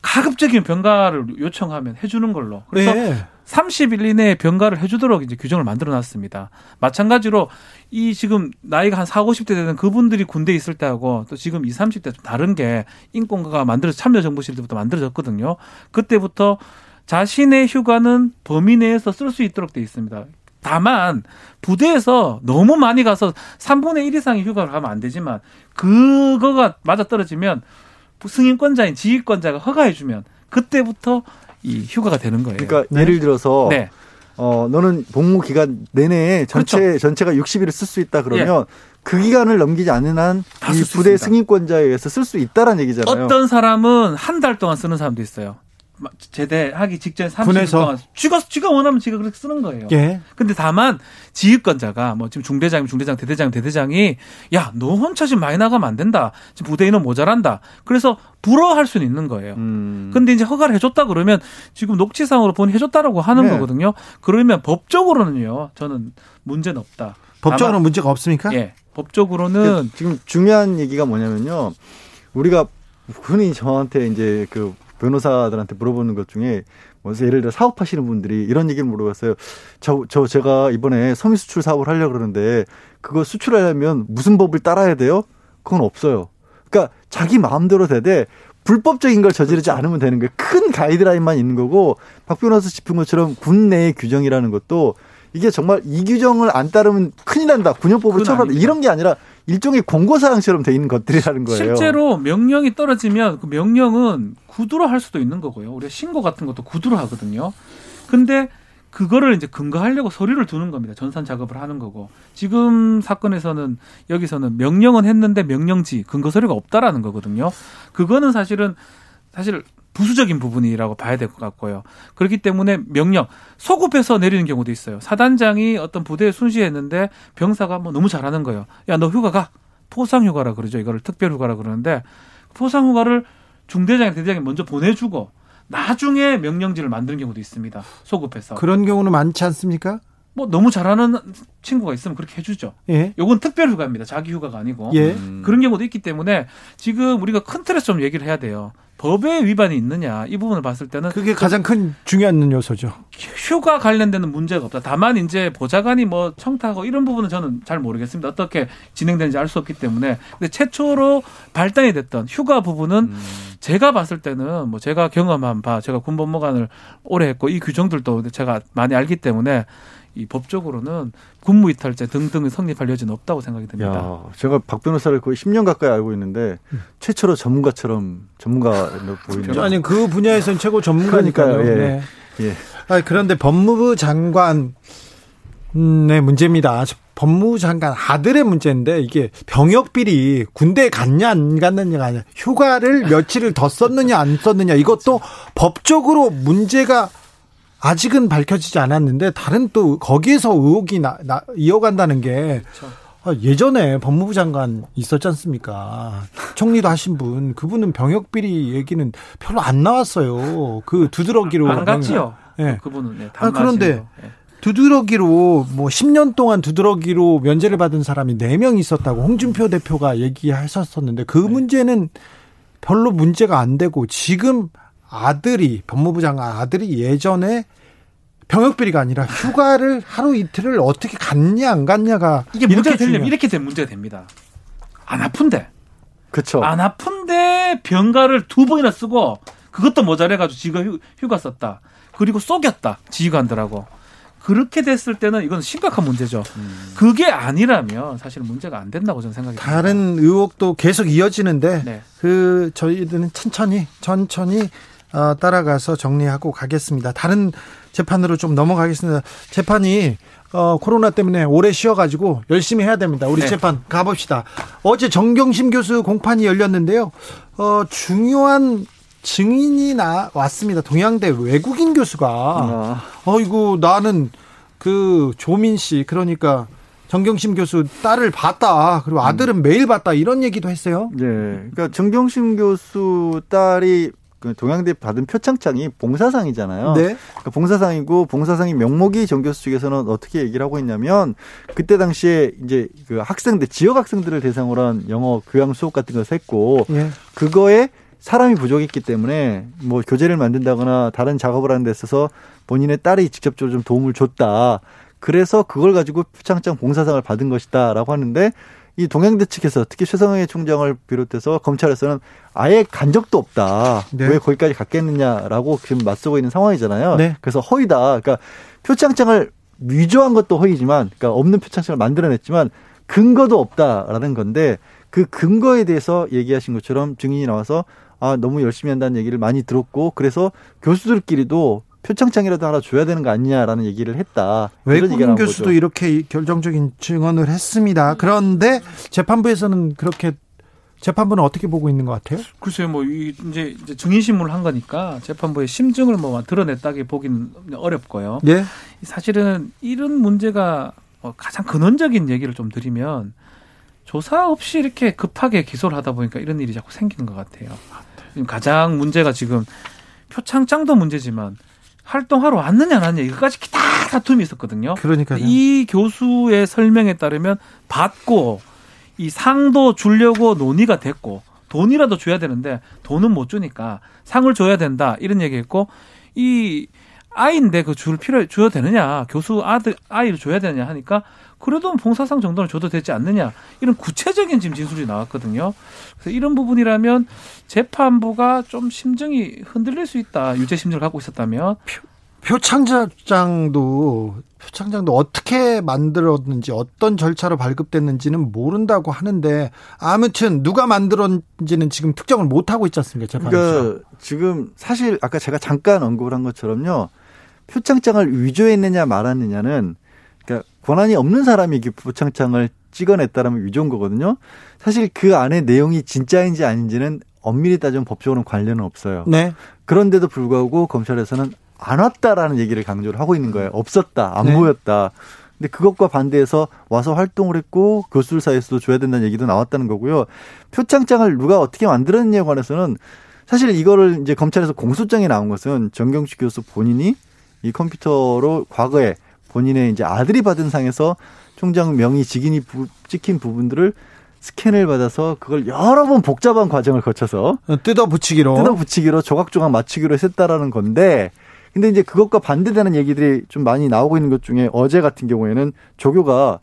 가급적인 병가를 요청하면 해주는 걸로. 그래서 네. 30일 이내에 병가를 해주도록 이제 규정을 만들어 놨습니다. 마찬가지로 이 지금 나이가 한 4, 50대 되는 그분들이 군대에 있을 때하고 또 지금 20, 30대 좀 다른 게 인권가가 만들어 참여정부실 때부터 만들어졌거든요. 그때부터 자신의 휴가는 범위 내에서 쓸 수 있도록 돼 있습니다. 다만 부대에서 너무 많이 가서 3분의 1 이상의 휴가를 하면 안 되지만 그거가 맞아 떨어지면 승인권자인 지휘권자가 허가해주면 그때부터 이 휴가가 되는 거예요. 그러니까 네. 예를 들어서 네. 어 너는 복무 기간 내내 전체 그렇죠. 전체가 60일을 쓸 수 있다 그러면 예. 그 기간을 넘기지 않는 한이 부대 승인권자에 의해서 쓸 수 있다라는 얘기잖아요. 어떤 사람은 한 달 동안 쓰는 사람도 있어요. 제대하기 직전에 30일 동안 쥐가 쥐가 원하면 지가 그렇게 쓰는 거예요. 예. 근데 다만 지휘권자가 뭐 지금 중대장이면 중대장, 대대장, 대대장이 야, 너 혼자 지금 많이 나가면 안 된다. 지금 부대 인원 모자란다. 그래서 불어할 수는 있는 거예요. 음. 근데 이제 허가를 해줬다 그러면 지금 녹취상으로 본인 해줬다라고 하는 네. 거거든요. 그러면 법적으로는요, 저는 문제는 없다. 법적으로 문제가 없습니까? 예. 법적으로는 지금 중요한 얘기가 뭐냐면요. 우리가 흔히 저한테 이제 그 변호사들한테 물어보는 것 중에 뭐 예를 들어 사업하시는 분들이 이런 얘기를 물어봤어요. 저, 저 제가 이번에 섬유 수출 사업을 하려고 그러는데 그거 수출하려면 무슨 법을 따라야 돼요? 그건 없어요. 그러니까 자기 마음대로 되되 불법적인 걸 저지르지 그렇죠. 않으면 되는 거예요. 큰 가이드라인만 있는 거고 박 변호사 짚은 것처럼 군 내의 규정이라는 것도 이게 정말 이 규정을 안 따르면 큰일 난다. 군용법으로 처벌한다. 이런 게 아니라 일종의 공고사항처럼 돼 있는 것들이라는 거예요. 실제로 명령이 떨어지면 그 명령은 구두로 할 수도 있는 거고요. 우리가 신고 같은 것도 구두로 하거든요. 근데 그거를 이제 근거하려고 서류를 두는 겁니다. 전산 작업을 하는 거고. 지금 사건에서는 여기서는 명령은 했는데 명령지 근거 서류가 없다라는 거거든요. 그거는 사실은 사실 부수적인 부분이라고 봐야 될 것 같고요. 그렇기 때문에 명령 소급해서 내리는 경우도 있어요. 사단장이 어떤 부대에 순시했는데 병사가 뭐 너무 잘하는 거예요. 야 너 휴가 가 포상 휴가라 그러죠. 이거를 특별 휴가라 그러는데 포상 휴가를 중대장이 대대장이 먼저 보내주고 나중에 명령지를 만드는 경우도 있습니다. 소급해서 그런 경우는 많지 않습니까? 뭐 너무 잘하는 친구가 있으면 그렇게 해주죠. 예. 요건 특별 휴가입니다. 자기 휴가가 아니고 예. 그런 경우도 있기 때문에 지금 우리가 큰 틀에서 좀 얘기를 해야 돼요. 법에 위반이 있느냐 이 부분을 봤을 때는 그게 가장 큰 중요한 요소죠. 휴가 관련되는 문제가 없다. 다만 이제 보좌관이 뭐 청탁하고 이런 부분은 저는 잘 모르겠습니다. 어떻게 진행되는지 알 수 없기 때문에 근데 최초로 발단이 됐던 휴가 부분은 음. 제가 봤을 때는 뭐 제가 경험한 바 제가 군법무관을 오래 했고 이 규정들도 제가 많이 알기 때문에 이 법적으로는 군무이탈죄 등등을 성립할 여지는 없다고 생각이 듭니다. 야, 제가 박 변호사를 거의 10년 가까이 알고 있는데 음. 최초로 전문가처럼 전문가 보이는 아니 그 분야에서는 최고 전문가니까요. 예. 네. 예. 아니, 그런데 법무부 장관 의 문제입니다. 법무부 장관 아들의 문제인데 이게 병역 비리 군대에 갔냐 안 갔느냐가 아니라 휴가를 며칠을 더 썼느냐 안 썼느냐 이것도 법적으로 문제가 아직은 밝혀지지 않았는데 다른 또 거기에서 의혹이 나, 나 이어간다는 게 그렇죠. 아, 예전에 법무부 장관 있었지 않습니까? 총리도 하신 분 그분은 병역 비리 얘기는 별로 안 나왔어요. 그 두드러기로 안 갔지요. 예. 네. 그분은 네, 아, 그런데 네. 두드러기로 뭐 10년 동안 두드러기로 면제를 받은 사람이 4명 있었다고 홍준표 대표가 얘기하셨었는데 그 네. 문제는 별로 문제가 안 되고 지금 아들이 법무부 장관 아들이 예전에 병역비리가 아니라 휴가를 하루 이틀을 어떻게 갔냐 안 갔냐가 이게 문제가 되려면 이렇게 된 문제가 됩니다. 안 아픈데. 그렇죠. 안 아픈데 병가를 두 번이나 쓰고 그것도 모자래가지고 지가 휴가 썼다. 그리고 쏘겼다. 지휘관들하고. 그렇게 됐을 때는 이건 심각한 문제죠. 음. 그게 아니라면 사실 문제가 안 된다고 저는 생각이 듭니다. 다른 의혹도 계속 이어지는데 네. 그 저희들은 천천히 천천히 어, 따라가서 정리하고 가겠습니다. 다른 재판으로 좀 넘어가겠습니다. 재판이 어, 코로나 때문에 오래 쉬어가지고 열심히 해야 됩니다. 우리 네. 재판 가봅시다. 어제 정경심 교수 공판이 열렸는데요. 어, 중요한 증인이 나 왔습니다. 동양대 외국인 교수가 아. 어이구 나는 그 조민 씨 그러니까 정경심 교수 딸을 봤다. 그리고 아들은 음. 매일 봤다. 이런 얘기도 했어요. 네. 그러니까 정경심 교수 딸이 그 동양대 받은 표창장이 봉사상이잖아요. 네. 그러니까 봉사상이고 봉사상이 명목이 정교수 측에서는 어떻게 얘기를 하고 있냐면 그때 당시에 이제 그 학생들 지역 학생들을 대상으로 한 영어 교양 수업 같은 것을 했고 예. 그거에 사람이 부족했기 때문에 뭐 교재를 만든다거나 다른 작업을 하는 데 있어서 본인의 딸이 직접적으로 좀 도움을 줬다. 그래서 그걸 가지고 표창장 봉사상을 받은 것이다라고 하는데 이 동양대 측에서 특히 최성해 총장을 비롯해서 검찰에서는 아예 간 적도 없다. 네. 왜 거기까지 갔겠느냐라고 지금 맞서고 있는 상황이잖아요. 네. 그래서 허위다. 그러니까 표창장을 위조한 것도 허위지만, 그러니까 없는 표창장을 만들어냈지만 근거도 없다라는 건데 그 근거에 대해서 얘기하신 것처럼 증인이 나와서 아 너무 열심히 한다는 얘기를 많이 들었고 그래서 교수들끼리도 표창장이라도 하나 줘야 되는 거 아니냐라는 얘기를 했다. 외국인 교수도 거죠. 이렇게 결정적인 증언을 했습니다. 그런데 재판부에서는 그렇게 재판부는 어떻게 보고 있는 것 같아요? 글쎄요, 뭐 이제 이제 증인 신문을 한 거니까 재판부의 심증을 뭐 드러냈다기 보기는 어렵고요. 예. 사실은 이런 문제가 뭐 가장 근원적인 얘기를 좀 드리면 조사 없이 이렇게 급하게 기소를 하다 보니까 이런 일이 자꾸 생기는 것 같아요. 가장 문제가 지금 표창장도 문제지만 활동하러 왔느냐 안 왔느냐 이거까지 다 다툼이 있었거든요. 그러니까 이 교수의 설명에 따르면 받고 이 상도 주려고 논의가 됐고 돈이라도 줘야 되는데 돈은 못 주니까 상을 줘야 된다 이런 얘기했고 이 아이인데 그 줄 필요 줘야 되느냐 교수 아들 아이를 줘야 되느냐 하니까 그래도 봉사상 정도는 줘도 되지 않느냐 이런 구체적인 지금 진술이 나왔거든요. 그래서 이런 부분이라면 재판부가 좀 심정이 흔들릴 수 있다 유죄 심정을 갖고 있었다면 표, 창장도 표창장도 어떻게 만들었는지 어떤 절차로 발급됐는지는 모른다고 하는데 아무튼 누가 만들었는지는 지금 특정을 못 하고 있지 않습니까 재판에서? 그러니까 지금 사실 아까 제가 잠깐 언급을 한 것처럼요 표창장을 위조했느냐 말았느냐는 그러니까 권한이 없는 사람이 표창장을 찍어냈다라면 위조인 거거든요. 사실 그 안에 내용이 진짜인지 아닌지는 엄밀히 따지면 법적으로는 관련은 없어요. 네. 그런데도 불구하고 검찰에서는 안 왔다라는 얘기를 강조를 하고 있는 거예요. 없었다, 안 네. 보였다. 근데 그것과 반대해서 와서 활동을 했고 교수들 사이에서도 줘야 된다는 얘기도 나왔다는 거고요. 표창장을 누가 어떻게 만들었느냐에 관해서는 사실 이거를 이제 검찰에서 공소장에 나온 것은 정경식 교수 본인이 이 컴퓨터로 과거에 본인의 이제 아들이 받은 상에서 총장 명의 직인이 부, 찍힌 부분들을 스캔을 받아서 그걸 여러 번 복잡한 과정을 거쳐서 뜯어 붙이기로 뜯어 붙이기로 조각조각 맞추기로 했다라는 건데 근데 이제 그것과 반대되는 얘기들이 좀 많이 나오고 있는 것 중에 어제 같은 경우에는 조교가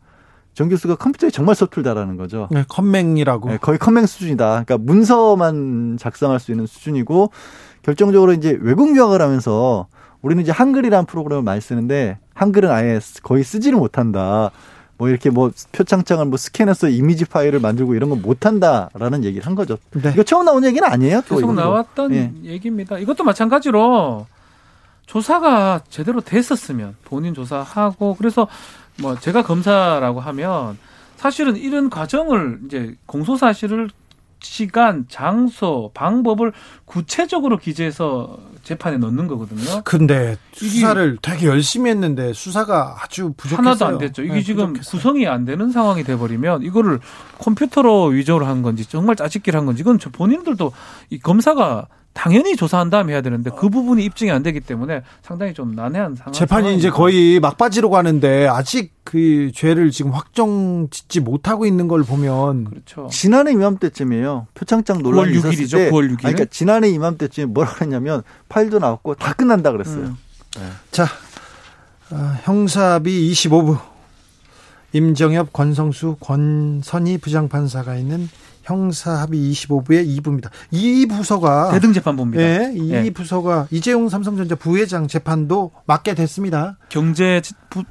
정 교수가 컴퓨터에 정말 서툴다라는 거죠. 네, 컴맹이라고. 네, 거의 컴맹 수준이다. 그러니까 문서만 작성할 수 있는 수준이고 결정적으로 이제 외국 유학을 하면서 우리는 이제 한글이라는 프로그램을 많이 쓰는데 한글은 아예 거의 쓰지를 못한다. 뭐 이렇게 뭐 표창장을 뭐 스캔해서 이미지 파일을 만들고 이런 건 못한다라는 얘기를 한 거죠. 네. 이거 처음 나온 얘기는 아니에요. 계속 이것도. 나왔던 예. 얘기입니다. 이것도 마찬가지로 조사가 제대로 됐었으면 본인 조사하고 그래서 뭐 제가 검사라고 하면 사실은 이런 과정을 이제 공소 사실을 시간, 장소, 방법을 구체적으로 기재해서 재판에 넣는 거거든요. 근데 수사를 되게 열심히 했는데 수사가 아주 부족했어요. 하나도 안 됐죠. 이게 네, 지금 부족했어요. 구성이 안 되는 상황이 돼 버리면 이거를 컴퓨터로 위조를 한 건지 정말 짜집기를 한 건지 이건 본인들도 이 검사가 당연히 조사한 다음에 해야 되는데 그 부분이 입증이 안 되기 때문에 상당히 좀 난해한 상황. 재판이. 이제 거의 막바지로 가는데 아직 그 죄를 지금 확정 짓지 못하고 있는 걸 보면 그렇죠. 지난해 이맘때쯤이에요. 표창장 논란이 9월 6일이죠. 있었을 때 9월 6일. 그러니까 지난해 이맘때쯤에 뭐라 그랬냐면 파일도 나왔고 다 끝난다 그랬어요. 음. 네. 자, 어, 형사비 25부 임정엽, 권성수, 권선희 부장판사가 있는 형사합의 25부의 2부입니다. 이 부서가 대등재판부입니다. 네, 이 네. 부서가 이재용 삼성전자 부회장 재판도 맡게 됐습니다. 경제 부,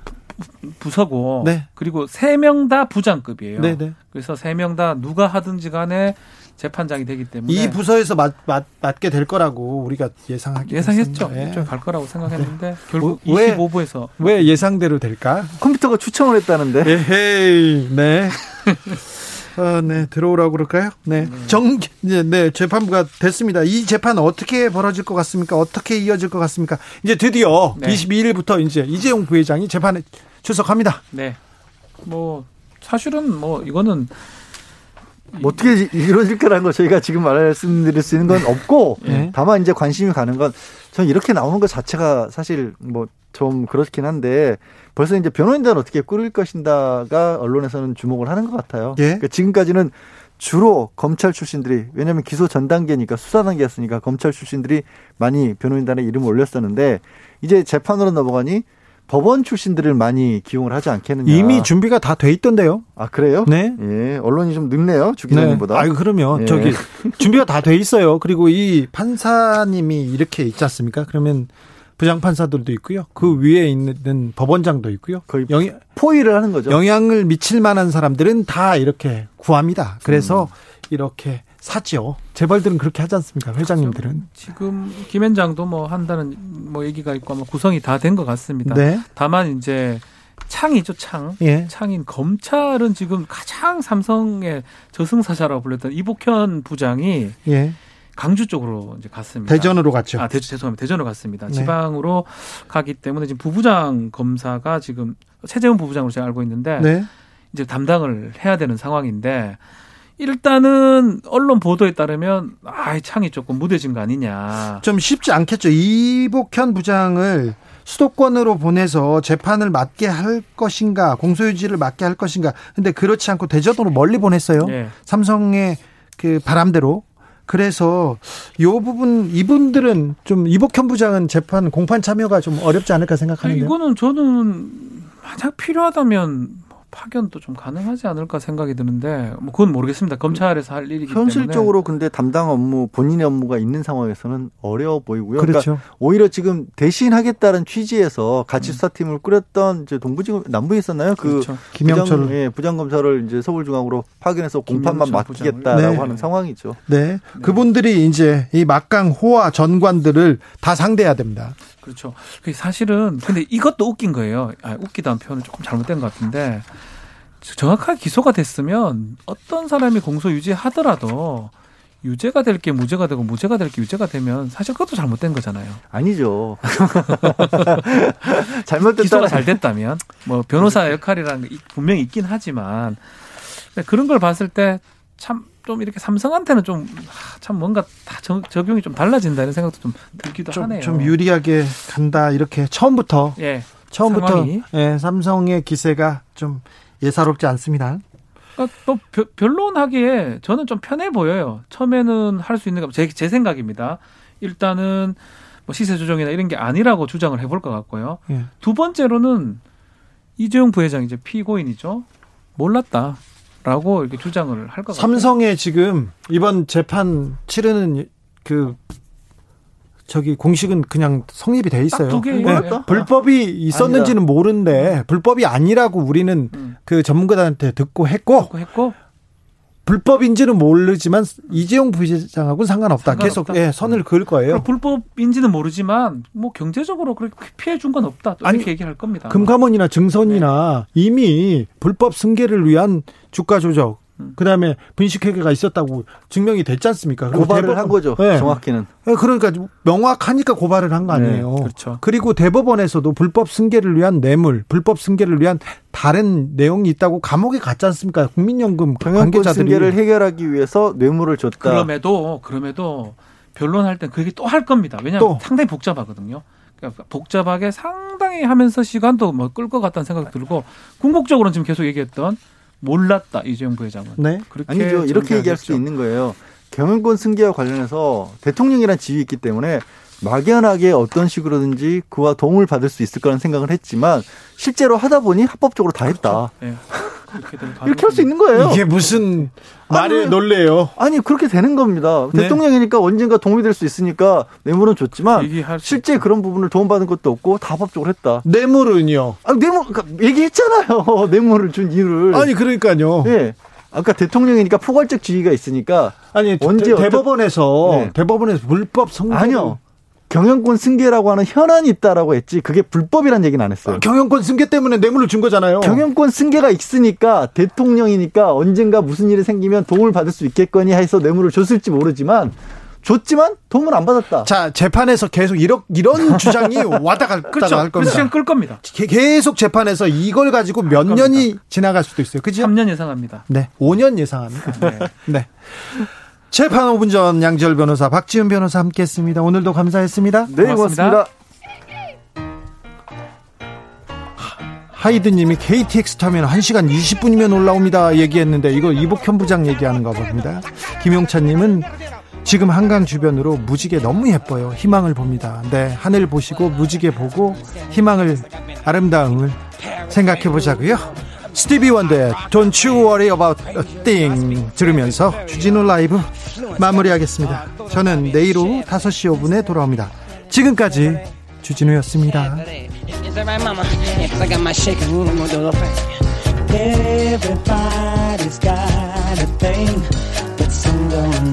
부서고 네. 그리고 세 명 다 부장급이에요. 네, 네. 그래서 세 명 다 누가 하든지 간에 재판장이 되기 때문에 이 부서에서 맡, 맡, 맡게 될 거라고 우리가 예상하기 예상했죠. 네. 갈 거라고 생각했는데 네. 결국 왜, 25부에서 왜 예상대로 될까? 컴퓨터가 추천을 했다는데. 에헤이, 네. 어, 네, 들어오라고 그럴까요? 네. 네. 정, 네, 네, 재판부가 됐습니다. 이 재판 어떻게 벌어질 것 같습니까? 어떻게 이어질 것 같습니까? 이제 드디어 네. 22일부터 이제 이재용 부회장이 재판에 출석합니다. 네. 뭐, 사실은 뭐, 이거는 뭐 어떻게 이루어질 거라는 거 저희가 지금 말씀드릴 수 있는 건 없고 네. 다만 이제 관심이 가는 건 저는 이렇게 나오는 것 자체가 사실 뭐 좀 그렇긴 한데 벌써 이제 변호인단 어떻게 꾸릴 것인가가 언론에서는 주목을 하는 것 같아요. 예? 그러니까 지금까지는 주로 검찰 출신들이 왜냐하면 기소 전 단계니까 수사 단계였으니까 검찰 출신들이 많이 변호인단에 이름을 올렸었는데 이제 재판으로 넘어가니 법원 출신들을 많이 기용을 하지 않겠느냐. 이미 준비가 다 돼 있던데요. 아 그래요? 네. 예, 언론이 좀 늦네요 주 기자님보다. 네. 아 그러면 예. 저기 준비가 다 돼 있어요. 그리고 이 판사님이 이렇게 있지 않습니까? 그러면 부장 판사들도 있고요. 그 위에 있는 법원장도 있고요. 거의 영향, 포위를 하는 거죠. 영향을 미칠 만한 사람들은 다 이렇게 구합니다. 그래서 음. 이렇게 사죠. 재벌들은 그렇게 하지 않습니까? 회장님들은. 그렇죠. 지금 김현장도 뭐 한다는 뭐 얘기가 있고 아마 구성이 다 된 것 같습니다. 네. 다만 이제 창이죠, 창. 예. 창인 검찰은 지금 가장 삼성의 저승사자라고 불렸던 이복현 부장이 예. 강주 쪽으로 이제 갔습니다. 대전으로 갔죠. 아, 대, 죄송합니다. 대전으로 갔습니다. 네. 지방으로 가기 때문에 지금 부부장 검사가 지금 최재훈 부부장으로 제가 알고 있는데 네. 이제 담당을 해야 되는 상황인데 일단은 언론 보도에 따르면 아, 창이 조금 무뎌진 거 아니냐. 좀 쉽지 않겠죠. 이복현 부장을 수도권으로 보내서 재판을 맡게 할 것인가, 공소유지를 맡게 할 것인가. 근데 그렇지 않고 대전으로 멀리 보냈어요. 네. 삼성의 그 바람대로 그래서 요 부분 이분들은 좀 이복현 부장은 재판 공판 참여가 좀 어렵지 않을까 생각하는데 이거는 저는 만약 필요하다면 파견도 좀 가능하지 않을까 생각이 드는데 뭐 그건 모르겠습니다. 검찰에서 할 일이기 현실적으로 때문에. 근데 담당 업무 본인의 업무가 있는 상황에서는 어려워 보이고요. 그러니까 그렇죠. 그러니까 오히려 지금 대신하겠다는 취지에서 같이 음. 수사팀을 꾸렸던 이제 동부지검 남부에 있었나요? 그 그렇죠. 김영철 부장, 예, 부장검사를 이제 서울중앙으로 파견해서 공판만 맡기겠다라고 네. 하는 상황이죠. 네. 네. 그분들이 이제 이 막강 호화 전관들을 다 상대해야 됩니다. 그렇죠. 사실은 근데 이것도 웃긴 거예요. 아, 웃기다는 표현은 조금 잘못된 것 같은데 정확하게 기소가 됐으면 어떤 사람이 공소 유지하더라도 유죄가 될 게 무죄가 되고 무죄가 될 게 유죄가 되면 사실 그것도 잘못된 거잖아요. 아니죠. 잘못됐다 기소가 잘 됐다면 뭐 변호사 역할이라는 게 분명히 있긴 하지만 그런 걸 봤을 때 참 좀 이렇게 삼성한테는 좀 참 뭔가 다 적용이 좀 달라진다는 생각도 좀 들기도 좀, 하네요. 좀 유리하게 간다 이렇게 처음부터 예. 처음부터 예, 삼성의 기세가 좀 예사롭지 않습니다. 그러니까 또 변론하기에 저는 좀 편해 보여요. 처음에는 할 수 있는 제, 제 생각입니다. 일단은 뭐 시세 조정이나 이런 게 아니라고 주장을 해볼 것 같고요. 예. 두 번째로는 이재용 부회장 이제 피고인이죠. 몰랐다. 라고 이렇게 주장을 할 것 같아요. 삼성에 지금 이번 재판 치르는 그 저기 공식은 그냥 성립이 돼 있어요. 네. 불법이 있었는지는 아니다. 모르는데 불법이 아니라고 우리는 음. 그 전문가들한테 듣고 했고, 듣고 했고 불법인지는 모르지만 이재용 부회장하고는 상관없다. 상관없다. 계속 예, 선을 그을 거예요. 불법인지는 모르지만 뭐 경제적으로 그렇게 피해 준 건 없다. 또 이렇게 얘기할 겁니다. 금감원이나 증선이나 네. 이미 불법 승계를 위한 주가 조작 음. 그다음에 분식회계가 있었다고 증명이 됐지 않습니까? 고발을 대법원, 한 거죠. 네. 정확히는. 네, 그러니까 명확하니까 고발을 한 거 아니에요. 네, 그렇죠. 그리고 대법원에서도 불법 승계를 위한 뇌물, 불법 승계를 위한 다른 내용이 있다고 감옥에 갔지 않습니까? 국민연금 관계자들이 승계를 해결하기 위해서 뇌물을 줬다. 그럼에도 그럼에도 변론할 땐 그게 또 할 겁니다. 왜냐하면 또. 상당히 복잡하거든요. 그러니까 복잡하게 상당히 하면서 시간도 뭐 끌 것 같다는 생각이 들고 궁극적으로는 지금 계속 얘기했던 몰랐다 이재용 부회장은. 네. 그렇게 아니죠. 이렇게 얘기할 수 있는 거예요. 경영권 승계와 관련해서 대통령이란 지위 있기 때문에 막연하게 어떤 식으로든지 그와 도움을 받을 수 있을 거라는 생각을 했지만 실제로 하다 보니 합법적으로 다 했다. 그렇죠. 네. 이렇게 할 수 있는 거예요. 이게 무슨 말에 놀래요? 아니 그렇게 되는 겁니다. 네. 대통령이니까 언젠가 도움이 될수 있으니까 뇌물은 줬지만 실제 그런 부분을 도움받은 것도 없고 다 합법적으로 했다. 뇌물은요? 아 뇌물 그러니까 얘기했잖아요. 뇌물을 준 이유를. 아니 그러니까요. 예. 아까 대통령이니까 포괄적 지위가 있으니까 아니 언제 대, 법원에서 네. 대법원에서 불법 성공 아니요. 경영권 승계라고 하는 현안이 있다라고 했지 그게 불법이란 얘기는 안 했어요. 아, 경영권 승계 때문에 뇌물을 준 거잖아요. 경영권 승계가 있으니까 대통령이니까 언젠가 무슨 일이 생기면 도움을 받을 수 있겠거니 해서 뇌물을 줬을지 모르지만 줬지만 도움을 안 받았다. 자 재판에서 계속 이런 이런 주장이 와다 갈 그렇죠. 할 겁니다. 시간 끌 겁니다. 계속 재판에서 이걸 가지고 몇 년이 지나갈 수도 있어요. 그죠? 3년 예상합니다. 네, 5년 예상합니다. 네. 네. 재판 5분 전 양지열 변호사, 박지훈 변호사 함께했습니다. 오늘도 감사했습니다. 네, 고맙습니다. 고맙습니다. 하이드님이 KTX 타면 1시간 20분이면 올라옵니다. 얘기했는데 이거 이복현 부장 얘기하는가 봅니다. 김용찬님은 지금 한강 주변으로 무지개 너무 예뻐요. 희망을 봅니다. 네, 하늘 보시고 무지개 보고 희망을 아름다움을 생각해 보자고요. 스티비 원더의 Don't You Worry About a Thing 들으면서 주진우 라이브 마무리하겠습니다. 저는 내일 오후 5시 5분에 돌아옵니다. 지금까지 주진우였습니다. Everybody's got a thing, but some don't